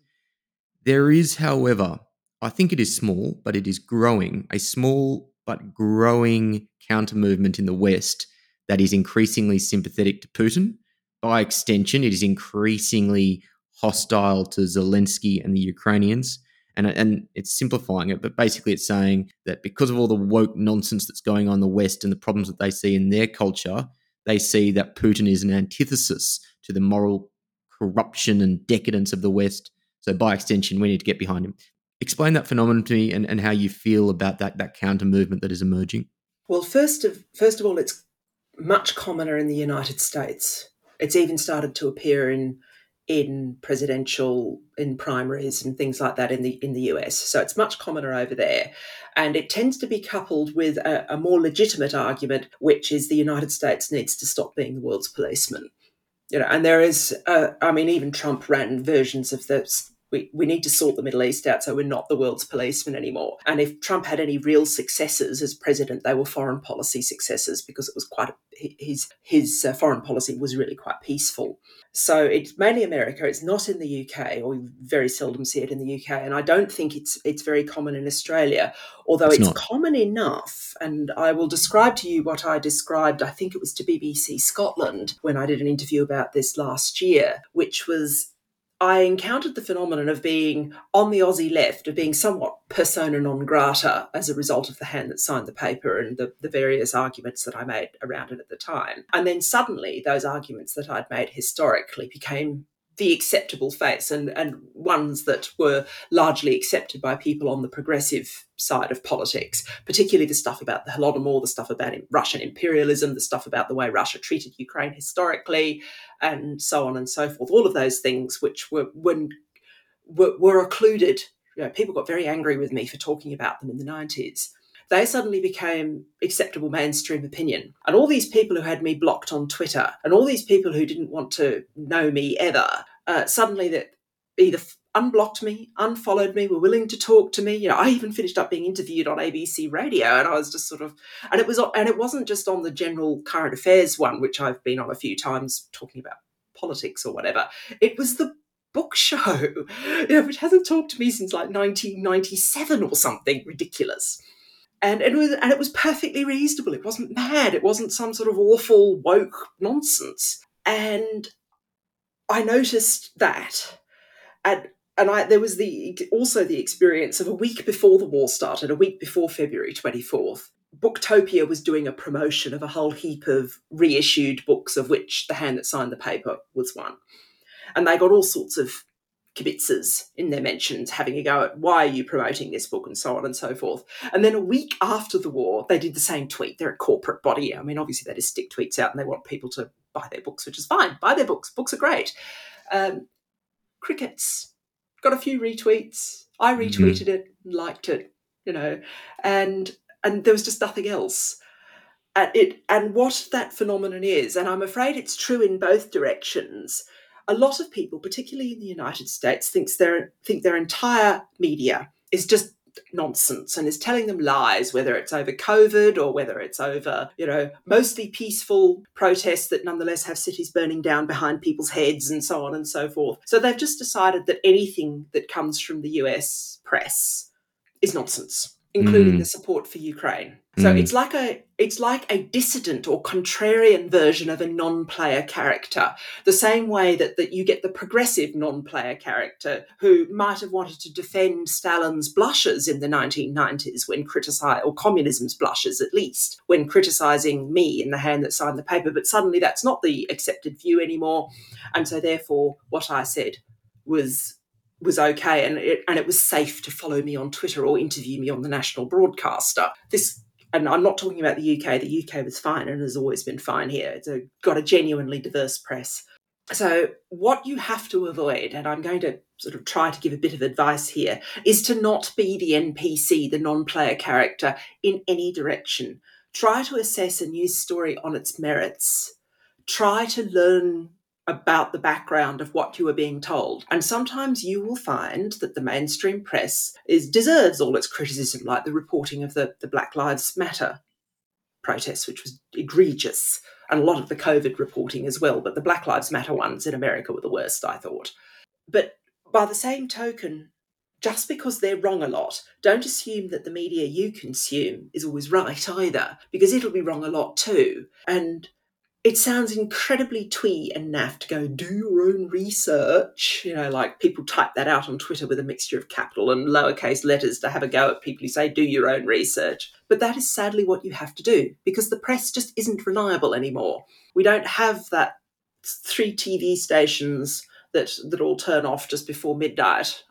There is, however, I think it is small, but it is growing, a small but growing counter movement in the West that is increasingly sympathetic to Putin. By extension, it is increasingly hostile to Zelensky and the Ukrainians. And, and it's simplifying it, but basically it's saying that because of all the woke nonsense that's going on in the West and the problems that they see in their culture, they see that Putin is an antithesis to the moral corruption and decadence of the West. So, by extension, we need to get behind him. Explain that phenomenon to me and, and how you feel about that, that counter movement that is emerging. Well, first of, first of all, it's much commoner in the United States. It's even started to appear in in presidential in primaries and things like that in the in the US. So it's much commoner over there, and it tends to be coupled with a, a more legitimate argument, which is the United States needs to stop being the world's policeman. You know, and there is, uh, I mean, even Trump ran versions of this we, we need to sort the Middle East out so we're not the world's policeman anymore. And if Trump had any real successes as president, they were foreign policy successes because it was quite his his uh, foreign policy was really quite peaceful. So it's mainly America. It's not in the UK, or we very seldom see it in the UK. And I don't think it's it's very common in Australia, although it's, it's common enough. And I will describe to you what I described. I think it was to BBC Scotland when I did an interview about this last year, which was I encountered the phenomenon of being on the Aussie left, of being somewhat persona non grata as a result of the hand that signed the paper and the, the various arguments that I made around it at the time. And then suddenly, those arguments that I'd made historically became the acceptable face and, and ones that were largely accepted by people on the progressive side of politics, particularly the stuff about the Holodomor, the stuff about Russian imperialism, the stuff about the way Russia treated Ukraine historically, and so on and so forth. All of those things which were when were, were occluded. You know, people got very angry with me for talking about them in the 90s they suddenly became acceptable mainstream opinion. And all these people who had me blocked on Twitter and all these people who didn't want to know me ever, uh, suddenly that either unblocked me, unfollowed me, were willing to talk to me. You know, I even finished up being interviewed on ABC Radio, and I was just sort of, and it was, and it wasn't just on the general current affairs one, which I've been on a few times talking about politics or whatever. It was the book show, you know, which hasn't talked to me since like 1997 or something ridiculous and it was and it was perfectly reasonable. It wasn't mad. It wasn't some sort of awful woke nonsense. And I noticed that, and and I there was the also the experience of a week before the war started, a week before February twenty fourth. Booktopia was doing a promotion of a whole heap of reissued books, of which The Hand That Signed the Paper was one. And they got all sorts of kibitzers in their mentions having a go at why are you promoting this book and so on and so forth. And then a week after the war, they did the same tweet. They're a corporate body. I mean, obviously they just stick tweets out and they want people to buy their books, which is fine. Buy their books. Books are great. Um, crickets got a few retweets. I mm-hmm. retweeted mm-hmm. it, liked it, you know, and and there was just nothing else. And it and what that phenomenon is, and I'm afraid it's true in both directions a lot of people, particularly in the United States, thinks their think their entire media is just nonsense and is telling them lies, whether it's over COVID or whether it's over, you know, mostly peaceful protests that nonetheless have cities burning down behind people's heads and so on and so forth. So they've just decided that anything that comes from the US press is nonsense including mm. the support for Ukraine. So mm. it's like a it's like a dissident or contrarian version of a non-player character. The same way that, that you get the progressive non-player character who might have wanted to defend Stalin's blushes in the 1990s when criticized or communism's blushes at least when criticizing me in the hand that signed the paper. But suddenly that's not the accepted view anymore. And so therefore what I said was was okay and it, and it was safe to follow me on Twitter or interview me on the national broadcaster. This and I'm not talking about the UK. The UK was fine and has always been fine here. It's a, got a genuinely diverse press. So what you have to avoid, and I'm going to sort of try to give a bit of advice here, is to not be the NPC, the non-player character, in any direction. Try to assess a news story on its merits. Try to learn about the background of what you are being told. And sometimes you will find that the mainstream press is deserves all its criticism, like the reporting of the, the Black Lives Matter protests, which was egregious, and a lot of the COVID reporting as well. But the Black Lives Matter ones in America were the worst, I thought. But by the same token, just because they're wrong a lot, don't assume that the media you consume is always right either, because it'll be wrong a lot too. And it sounds incredibly twee and naff to go do your own research. You know, like people type that out on Twitter with a mixture of capital and lowercase letters to have a go at people who say do your own research. But that is sadly what you have to do because the press just isn't reliable anymore. We don't have that three TV stations that that all turn off just before midnight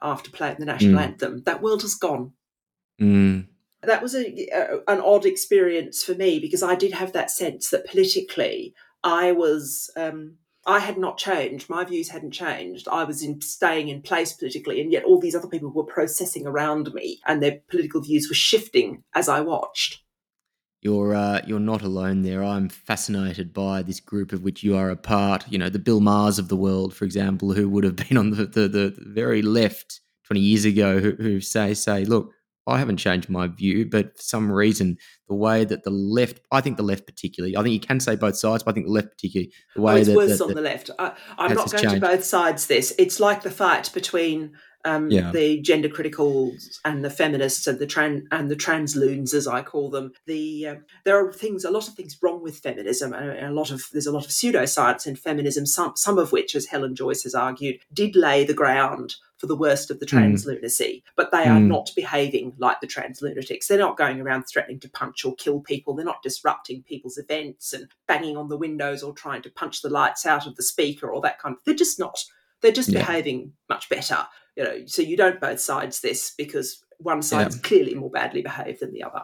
after playing the national mm. anthem. That world has gone. Mm that was a, a, an odd experience for me because I did have that sense that politically I was um, I had not changed. My views hadn't changed. I was in, staying in place politically, and yet all these other people were processing around me, and their political views were shifting as I watched. You're uh, you're not alone there. I'm fascinated by this group of which you are a part. You know, the Bill Mahers of the world, for example, who would have been on the, the, the very left 20 years ago, who, who say say, look, I haven't changed my view, but for some reason, the way that the left, I think the left particularly, I think you can say both sides, but I think the left particularly, the way oh, it's that, worse that, on the left. I, am not going changed. to both sides. This it's like the fight between um, yeah. the gender criticals and the feminists and the trans and the trans loons, as I call them. The uh, there are things, a lot of things wrong with feminism, and a lot of there's a lot of pseudoscience in feminism. Some some of which, as Helen Joyce has argued, did lay the ground for the worst of the hmm. trans mm. lunacy, but they are mm. not behaving like the trans lunatics. They're not going around threatening to punch or kill people. They're not disrupting people's events and banging on the windows or trying to punch the lights out of the speaker or that kind of. They're just not. They're just yeah. behaving much better. You know, so you don't both sides this because one side's yeah. clearly more badly behaved than the other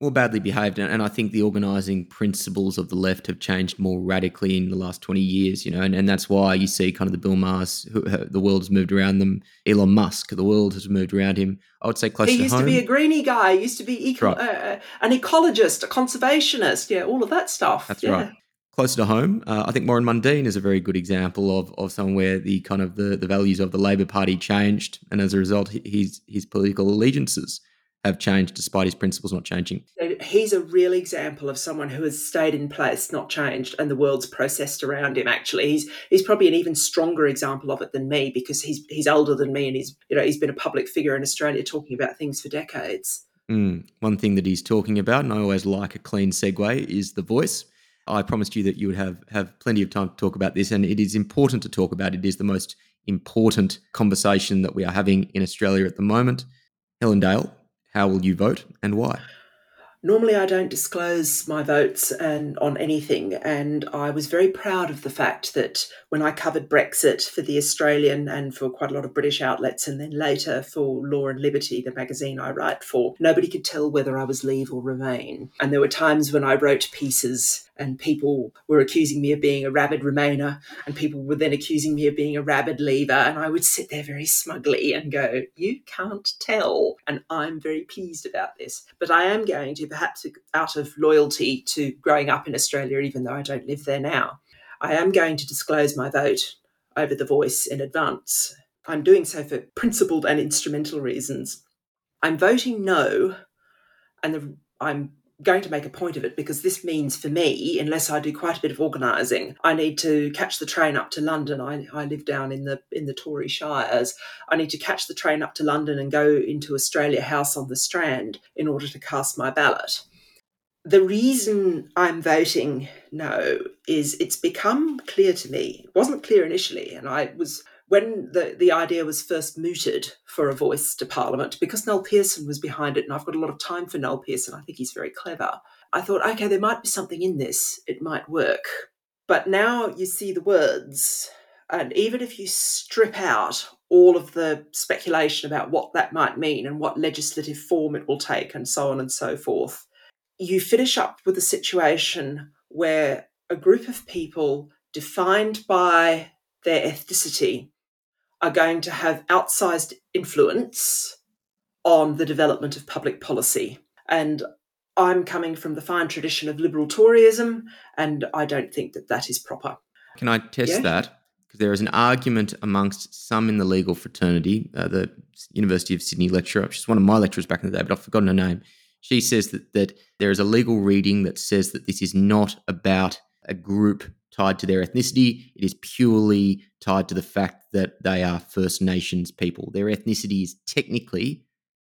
more badly behaved. And I think the organising principles of the left have changed more radically in the last 20 years, you know, and, and that's why you see kind of the Bill Mahers, who, the world has moved around them. Elon Musk, the world has moved around him. I would say close he to used home. to be a greenie guy, he used to be eco- right. uh, uh, an ecologist, a conservationist, yeah, all of that stuff. That's yeah. right. Closer to home, uh, I think Warren Mundine is a very good example of of somewhere the kind of the, the values of the Labor Party changed, and as a result, his his political allegiances have changed despite his principles not changing. He's a real example of someone who has stayed in place, not changed, and the world's processed around him. Actually, he's he's probably an even stronger example of it than me because he's he's older than me and he's you know he's been a public figure in Australia talking about things for decades. Mm. One thing that he's talking about, and I always like a clean segue, is the voice. I promised you that you would have have plenty of time to talk about this, and it is important to talk about. It is the most important conversation that we are having in Australia at the moment. Helen Dale, how will you vote and why? Normally, I don't disclose my votes and on anything, and I was very proud of the fact that when I covered Brexit for the Australian and for quite a lot of British outlets, and then later for Law and Liberty, the magazine I write for, nobody could tell whether I was Leave or Remain. And there were times when I wrote pieces and people were accusing me of being a rabid Remainer, and people were then accusing me of being a rabid Leaver, and I would sit there very smugly and go, "You can't tell," and I'm very pleased about this. But I am going to, perhaps out of loyalty to growing up in Australia, even though I don't live there now, I am going to disclose my vote over the voice in advance. I'm doing so for principled and instrumental reasons. I'm voting no, and the, I'm going to make a point of it because this means for me, unless I do quite a bit of organising, I need to catch the train up to London. I, I live down in the in the Tory Shires. I need to catch the train up to London and go into Australia House on the Strand in order to cast my ballot. The reason I'm voting no is it's become clear to me. It wasn't clear initially, and I was when the, the idea was first mooted for a voice to Parliament, because Noel Pearson was behind it, and I've got a lot of time for Noel Pearson, I think he's very clever. I thought, okay, there might be something in this, it might work. But now you see the words, and even if you strip out all of the speculation about what that might mean and what legislative form it will take, and so on and so forth, you finish up with a situation where a group of people defined by their ethnicity are going to have outsized influence on the development of public policy. And I'm coming from the fine tradition of liberal Toryism, and I don't think that that is proper. Can I test yeah? that? Because there is an argument amongst some in the legal fraternity, uh, the University of Sydney lecturer, she's one of my lecturers back in the day, but I've forgotten her name. She says that, that there is a legal reading that says that this is not about a group tied to their ethnicity. It is purely tied to the fact that they are First Nations people. Their ethnicity is technically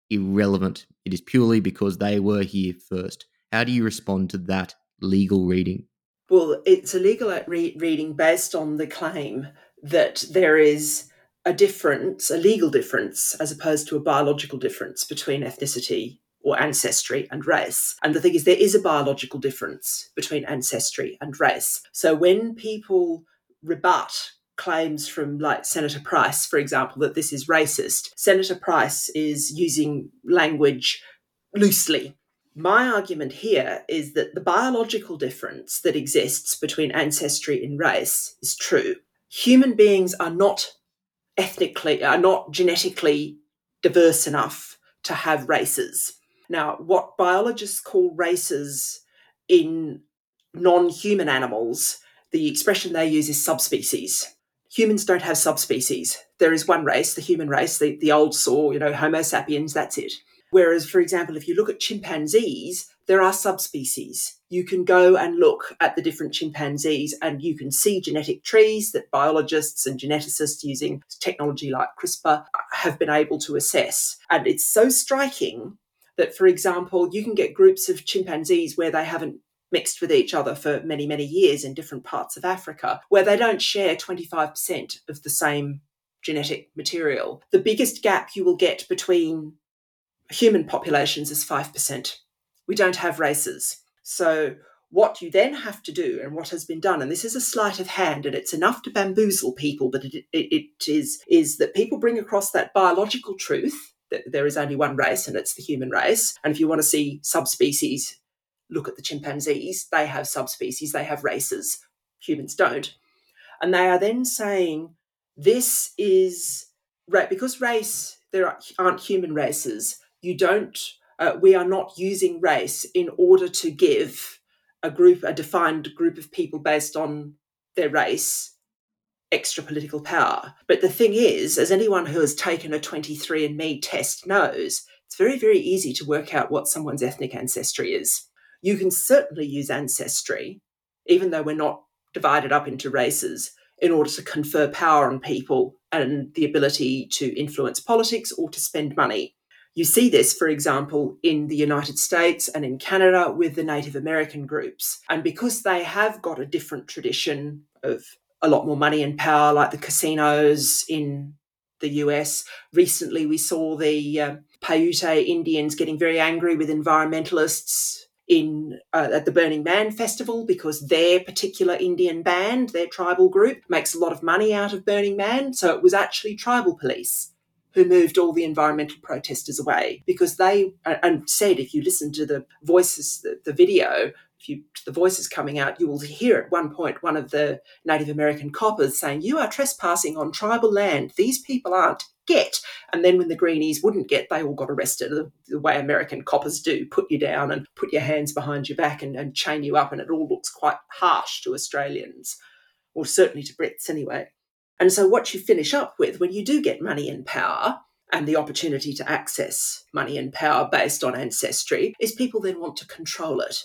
irrelevant. It is purely because they were here first. How do you respond to that legal reading? Well, it's a legal re- reading based on the claim that there is a difference, a legal difference, as opposed to a biological difference between ethnicity or ancestry and race. And the thing is, there is a biological difference between ancestry and race. So when people rebut claims from like Senator Price, for example, that this is racist, Senator Price is using language loosely. My argument here is that the biological difference that exists between ancestry and race is true. Human beings are not ethnically, are not genetically diverse enough to have races. Now, what biologists call races in non human animals, the expression they use is subspecies. Humans don't have subspecies. There is one race, the human race, the, the old saw, you know, Homo sapiens, that's it. Whereas, for example, if you look at chimpanzees, there are subspecies. You can go and look at the different chimpanzees and you can see genetic trees that biologists and geneticists using technology like CRISPR have been able to assess. And it's so striking that, for example, you can get groups of chimpanzees where they haven't mixed with each other for many, many years in different parts of Africa, where they don't share 25% of the same genetic material. The biggest gap you will get between human populations is 5%. We don't have races. So, what you then have to do, and what has been done, and this is a sleight of hand, and it's enough to bamboozle people, but it, it, it is, is that people bring across that biological truth there is only one race and it's the human race. And if you want to see subspecies, look at the chimpanzees. They have subspecies, they have races. Humans don't. And they are then saying this is right because race, there aren't human races. You don't, uh, we are not using race in order to give a group, a defined group of people based on their race extra political power. But the thing is, as anyone who has taken a 23andMe test knows, it's very, very easy to work out what someone's ethnic ancestry is. You can certainly use ancestry, even though we're not divided up into races, in order to confer power on people and the ability to influence politics or to spend money. You see this, for example, in the United States and in Canada with the Native American groups. And because they have got a different tradition of a lot more money and power, like the casinos in the US. Recently, we saw the uh, Paiute Indians getting very angry with environmentalists in uh, at the Burning Man festival because their particular Indian band, their tribal group, makes a lot of money out of Burning Man. So it was actually tribal police who moved all the environmental protesters away because they and said if you listen to the voices the, the video if you the voices coming out, you will hear at one point one of the Native American coppers saying, "You are trespassing on tribal land. These people aren't get." And then when the greenies wouldn't get, they all got arrested the, the way American coppers do: put you down and put your hands behind your back and, and chain you up. And it all looks quite harsh to Australians, or certainly to Brits anyway. And so, what you finish up with when you do get money and power and the opportunity to access money and power based on ancestry is people then want to control it.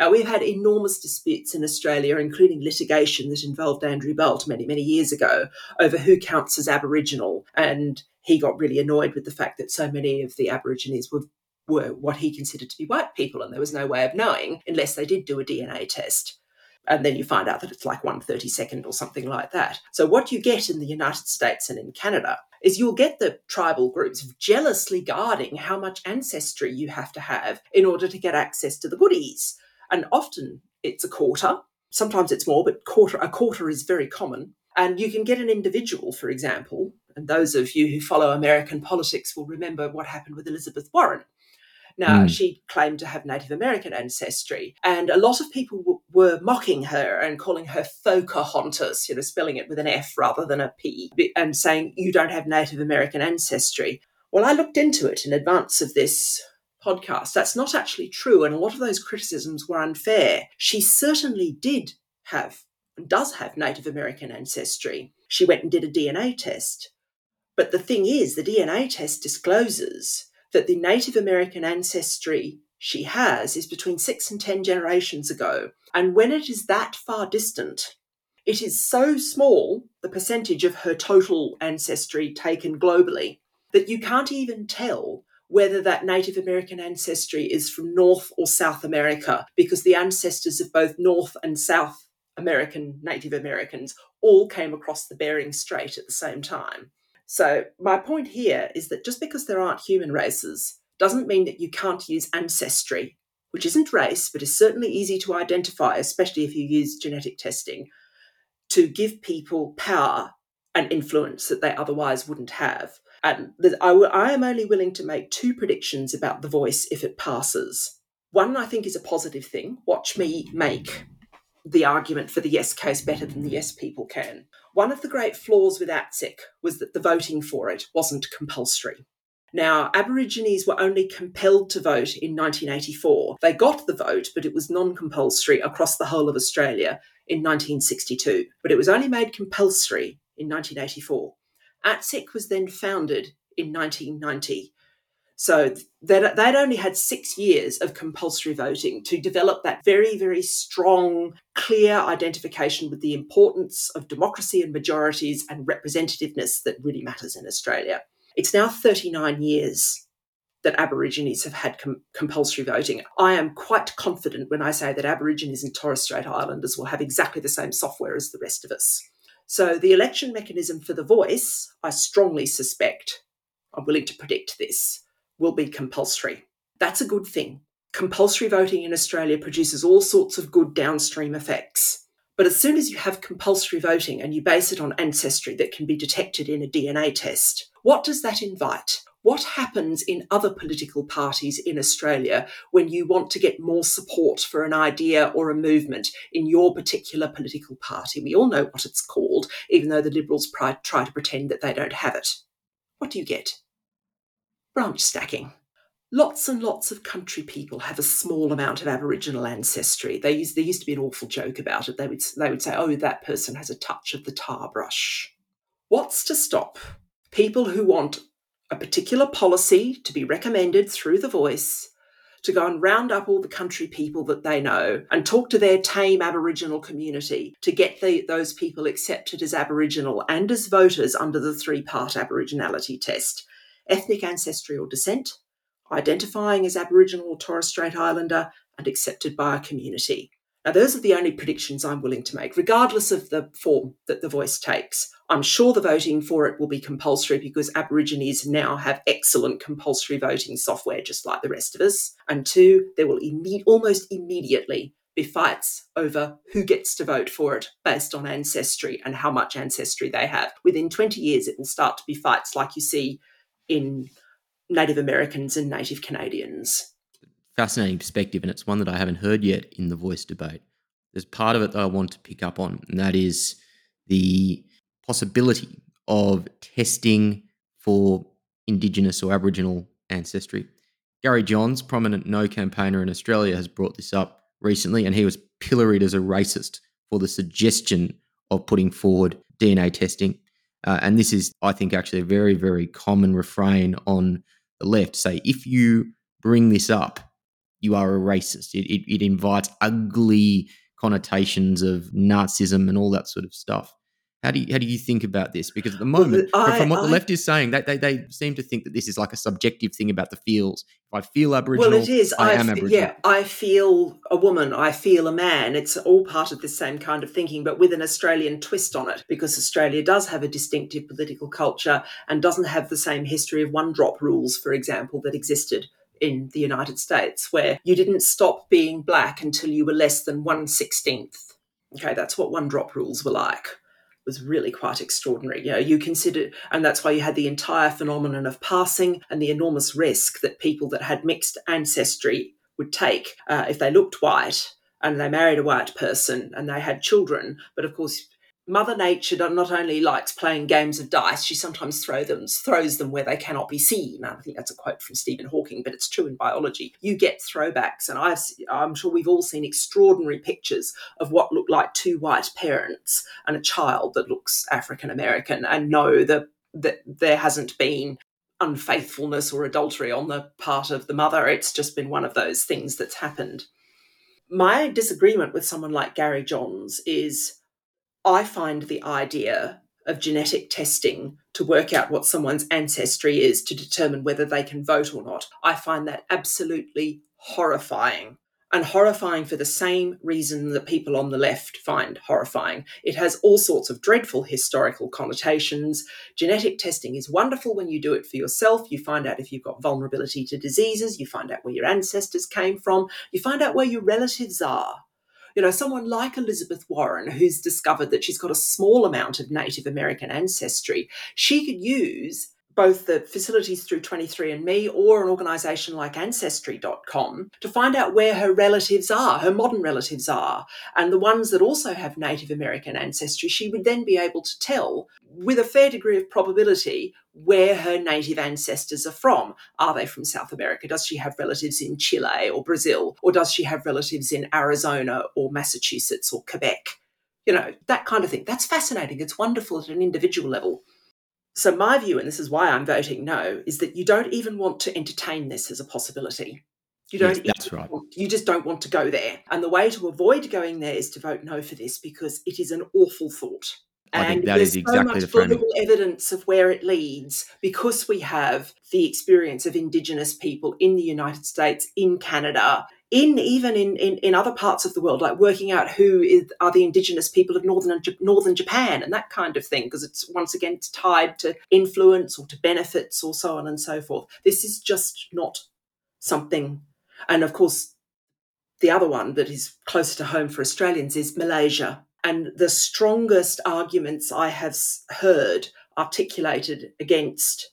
Now, we've had enormous disputes in Australia, including litigation that involved Andrew Bolt many, many years ago over who counts as Aboriginal. And he got really annoyed with the fact that so many of the Aborigines were, were what he considered to be white people, and there was no way of knowing unless they did do a DNA test. And then you find out that it's like 132nd or something like that. So, what you get in the United States and in Canada is you'll get the tribal groups jealously guarding how much ancestry you have to have in order to get access to the goodies. And often it's a quarter, sometimes it's more, but quarter a quarter is very common. And you can get an individual, for example, and those of you who follow American politics will remember what happened with Elizabeth Warren. Now, mm. she claimed to have Native American ancestry, and a lot of people w- were mocking her and calling her Pocahontas, you know, spelling it with an F rather than a P, and saying, You don't have Native American ancestry. Well, I looked into it in advance of this podcast. That's not actually true. And a lot of those criticisms were unfair. She certainly did have and does have Native American ancestry. She went and did a DNA test. But the thing is, the DNA test discloses that the Native American ancestry she has is between six and 10 generations ago. And when it is that far distant, it is so small, the percentage of her total ancestry taken globally, that you can't even tell whether that Native American ancestry is from North or South America, because the ancestors of both North and South American Native Americans all came across the Bering Strait at the same time. So, my point here is that just because there aren't human races doesn't mean that you can't use ancestry, which isn't race, but is certainly easy to identify, especially if you use genetic testing, to give people power and influence that they otherwise wouldn't have. And I, I am only willing to make two predictions about the voice if it passes. One, I think, is a positive thing. Watch me make the argument for the yes case better than the yes people can. One of the great flaws with ATSIC was that the voting for it wasn't compulsory. Now, Aborigines were only compelled to vote in 1984. They got the vote, but it was non compulsory across the whole of Australia in 1962. But it was only made compulsory in 1984. ATSIC was then founded in 1990. So they'd, they'd only had six years of compulsory voting to develop that very, very strong, clear identification with the importance of democracy and majorities and representativeness that really matters in Australia. It's now 39 years that Aborigines have had com- compulsory voting. I am quite confident when I say that Aborigines and Torres Strait Islanders will have exactly the same software as the rest of us. So the election mechanism for the voice, I strongly suspect, I'm willing to predict this, will be compulsory. That's a good thing. Compulsory voting in Australia produces all sorts of good downstream effects. But as soon as you have compulsory voting and you base it on ancestry that can be detected in a DNA test, what does that invite? What happens in other political parties in Australia when you want to get more support for an idea or a movement in your particular political party? We all know what it's called, even though the Liberals try to pretend that they don't have it. What do you get? Branch stacking. Lots and lots of country people have a small amount of Aboriginal ancestry. They used, there used to be an awful joke about it. They would, they would say, oh, that person has a touch of the tar brush. What's to stop people who want a particular policy to be recommended through the voice to go and round up all the country people that they know and talk to their tame Aboriginal community to get the, those people accepted as Aboriginal and as voters under the three part Aboriginality test ethnic ancestry or descent, identifying as Aboriginal or Torres Strait Islander, and accepted by a community. Now, those are the only predictions I'm willing to make, regardless of the form that the voice takes. I'm sure the voting for it will be compulsory because Aborigines now have excellent compulsory voting software, just like the rest of us. And two, there will imme- almost immediately be fights over who gets to vote for it based on ancestry and how much ancestry they have. Within 20 years, it will start to be fights like you see in Native Americans and Native Canadians. Fascinating perspective, and it's one that I haven't heard yet in the voice debate. There's part of it that I want to pick up on, and that is the possibility of testing for Indigenous or Aboriginal ancestry. Gary Johns, prominent no campaigner in Australia, has brought this up recently, and he was pilloried as a racist for the suggestion of putting forward DNA testing. Uh, and this is, I think, actually a very, very common refrain on the left. Say, if you bring this up, you are a racist. It, it, it invites ugly connotations of Nazism and all that sort of stuff. How do you, how do you think about this? Because at the moment, well, I, from what I, the left is saying, they, they, they seem to think that this is like a subjective thing about the feels. If I feel Aboriginal, well, it is. I, I am Aboriginal. Yeah, I feel a woman. I feel a man. It's all part of the same kind of thinking, but with an Australian twist on it, because Australia does have a distinctive political culture and doesn't have the same history of one drop rules, for example, that existed in the United States, where you didn't stop being black until you were less than one sixteenth. Okay, that's what one drop rules were like was really quite extraordinary. You know, you consider, and that's why you had the entire phenomenon of passing and the enormous risk that people that had mixed ancestry would take uh, if they looked white and they married a white person and they had children. But of course, Mother Nature not only likes playing games of dice, she sometimes throw them, throws them where they cannot be seen. I think that's a quote from Stephen Hawking, but it's true in biology. You get throwbacks, and I've, I'm sure we've all seen extraordinary pictures of what look like two white parents and a child that looks African American, and know that, that there hasn't been unfaithfulness or adultery on the part of the mother. It's just been one of those things that's happened. My disagreement with someone like Gary Johns is I find the idea of genetic testing to work out what someone's ancestry is to determine whether they can vote or not. I find that absolutely horrifying and horrifying for the same reason that people on the left find horrifying. It has all sorts of dreadful historical connotations. Genetic testing is wonderful when you do it for yourself. You find out if you've got vulnerability to diseases, you find out where your ancestors came from, you find out where your relatives are. You know, someone like Elizabeth Warren, who's discovered that she's got a small amount of Native American ancestry, she could use both the facilities through 23andMe or an organisation like Ancestry.com to find out where her relatives are, her modern relatives are. And the ones that also have Native American ancestry, she would then be able to tell with a fair degree of probability where her native ancestors are from. Are they from South America? Does she have relatives in Chile or Brazil? Or does she have relatives in Arizona or Massachusetts or Quebec? You know, that kind of thing. That's fascinating. It's wonderful at an individual level. So, my view, and this is why I'm voting no, is that you don't even want to entertain this as a possibility. You don't. Yes, that's right. Want, you just don't want to go there. And the way to avoid going there is to vote no for this because it is an awful thought. I and is exactly so much the framing. evidence of where it leads because we have the experience of Indigenous people in the United States, in Canada, in even in, in, in other parts of the world, like working out who is, are the indigenous people of northern northern Japan and that kind of thing, because it's once again tied to influence or to benefits or so on and so forth. This is just not something, and of course, the other one that is closer to home for Australians is Malaysia. And the strongest arguments I have heard articulated against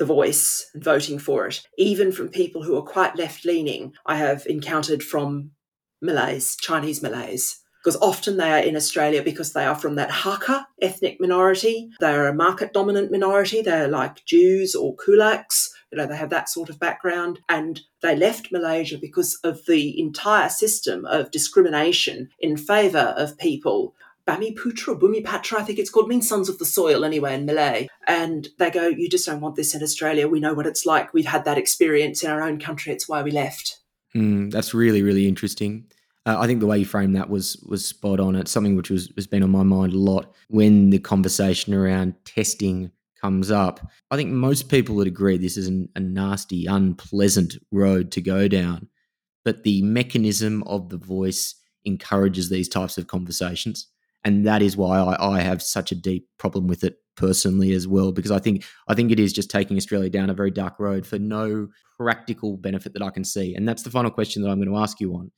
the voice and voting for it, even from people who are quite left leaning, I have encountered from Malays, Chinese Malays. Because often they are in Australia because they are from that Hakka ethnic minority. They are a market dominant minority. They're like Jews or Kulaks. You know, they have that sort of background. And they left Malaysia because of the entire system of discrimination in favour of people Bami Putra, Bumi Patra, I think it's called, means sons of the soil anyway in Malay. And they go, You just don't want this in Australia. We know what it's like. We've had that experience in our own country. It's why we left. Mm, that's really, really interesting. Uh, I think the way you framed that was was spot on. It's something which was has been on my mind a lot when the conversation around testing comes up. I think most people would agree this is an, a nasty, unpleasant road to go down. But the mechanism of the voice encourages these types of conversations and that is why I, I, have such a deep problem with it personally as well because I think I think it is just taking Australia down a very dark road for no practical benefit that I can see. And that's the final question that I'm going to ask you on.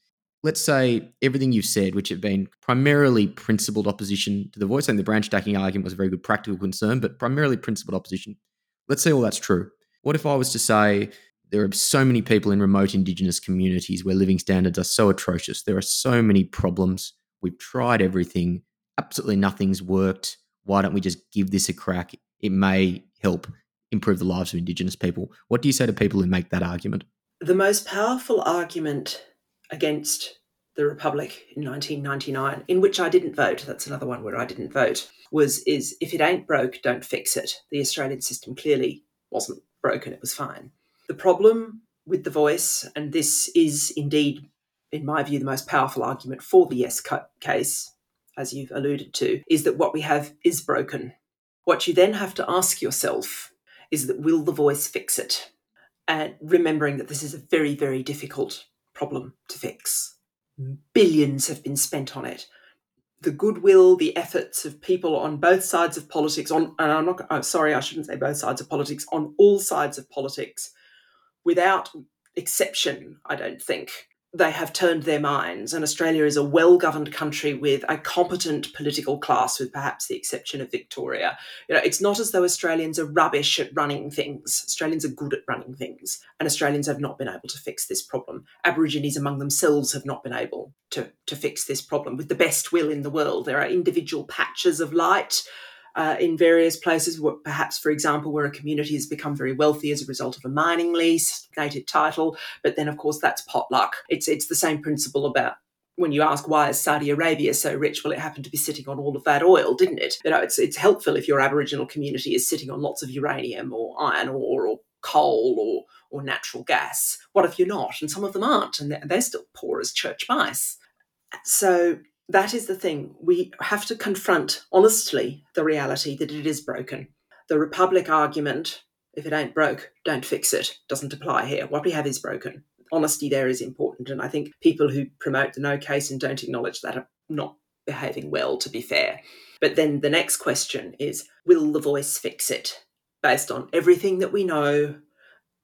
Let's say everything you've said, which have been primarily principled opposition to the voice, and the branch stacking argument was a very good practical concern, but primarily principled opposition. Let's say all that's true. What if I was to say there are so many people in remote Indigenous communities where living standards are so atrocious? There are so many problems. We've tried everything absolutely nothing's worked. Why don't we just give this a crack? It may help improve the lives of Indigenous people. What do you say to people who make that argument? The most powerful argument against the Republic in 1999, in which I didn't vote, that's another one where I didn't vote, was is if it ain't broke, don't fix it. The Australian system clearly wasn't broken, it was fine. The problem with the voice, and this is indeed, in my view, the most powerful argument for the yes case, as you've alluded to, is that what we have is broken. What you then have to ask yourself is that will the voice fix it? And remembering that this is a very, very difficult problem to fix. Billions have been spent on it. The goodwill, the efforts of people on both sides of politics, on and I'm not oh, sorry, I shouldn't say both sides of politics, on all sides of politics, without exception, I don't think, they have turned their minds, and Australia is a well governed country with a competent political class, with perhaps the exception of Victoria. You know, it's not as though Australians are rubbish at running things. Australians are good at running things, and Australians have not been able to fix this problem. Aborigines among themselves have not been able to, to fix this problem with the best will in the world. There are individual patches of light uh, in various places, perhaps, for example, where a community has become very wealthy as a result of a mining lease, native title. But then, of course, that's potluck. It's it's the same principle about when you ask why is Saudi Arabia so rich, well, it happened to be sitting on all of that oil, didn't it? You know, it's it's helpful if your Aboriginal community is sitting on lots of uranium or iron ore or coal or or natural gas. What if you're not? And some of them aren't, and they're, they're still poor as church mice. So that is the thing. We have to confront honestly the reality that it is broken. The Republic argument, if it ain't broke, don't fix it, doesn't apply here. What we have is broken. Honesty there is important. And I think people who promote the no case and don't acknowledge that are not behaving well, to be fair. But then the next question is will the voice fix it? Based on everything that we know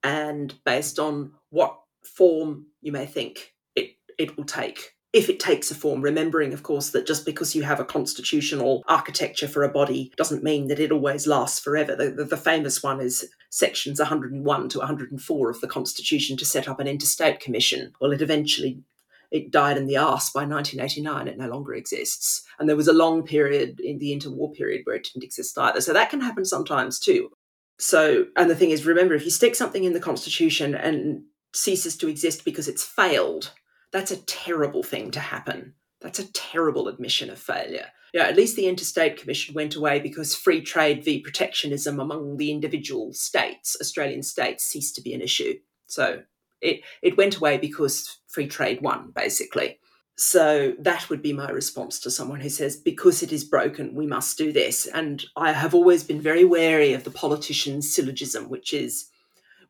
and based on what form you may think it, it will take if it takes a form, remembering, of course, that just because you have a constitutional architecture for a body doesn't mean that it always lasts forever. The, the, the, famous one is sections 101 to 104 of the Constitution to set up an interstate commission. Well, it eventually it died in the arse by 1989. It no longer exists. And there was a long period in the interwar period where it didn't exist either. So that can happen sometimes too. So, and the thing is, remember, if you stick something in the Constitution and ceases to exist because it's failed, that's a terrible thing to happen. That's a terrible admission of failure. Yeah, at least the Interstate Commission went away because free trade v protectionism among the individual states, Australian states, ceased to be an issue. So it, it went away because free trade won, basically. So that would be my response to someone who says, because it is broken, we must do this. And I have always been very wary of the politician's syllogism, which is,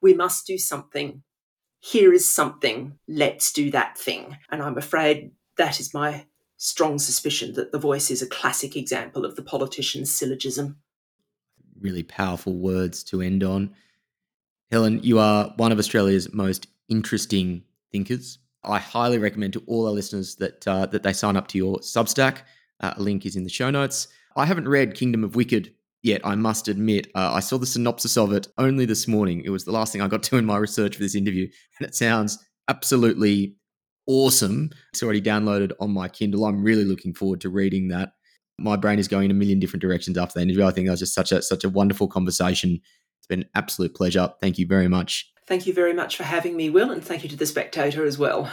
we must do something here is something, let's do that thing. And I'm afraid that is my strong suspicion that the voice is a classic example of the politician's syllogism. Really powerful words to end on. Helen, you are one of Australia's most interesting thinkers. I highly recommend to all our listeners that uh, that they sign up to your Substack. Uh, a link is in the show notes. I haven't read Kingdom of Wicked yet, I must admit. Uh, I saw the synopsis of it only this morning. It was the last thing I got to in my research for this interview, and it sounds absolutely awesome. It's already downloaded on my Kindle. I'm really looking forward to reading that. My brain is going in a million different directions after the interview. I think that was just such a such a wonderful conversation. It's been an absolute pleasure. Thank you very much. Thank you very much for having me, Will, and thank you to the spectator as well.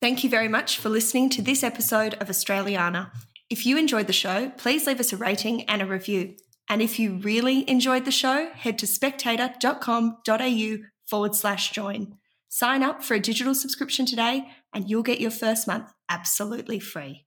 Thank you very much for listening to this episode of Australiana. If you enjoyed the show, please leave us a rating and a review. And if you really enjoyed the show, head to spectator.com.au forward slash join. Sign up for a digital subscription today and you'll get your first month absolutely free.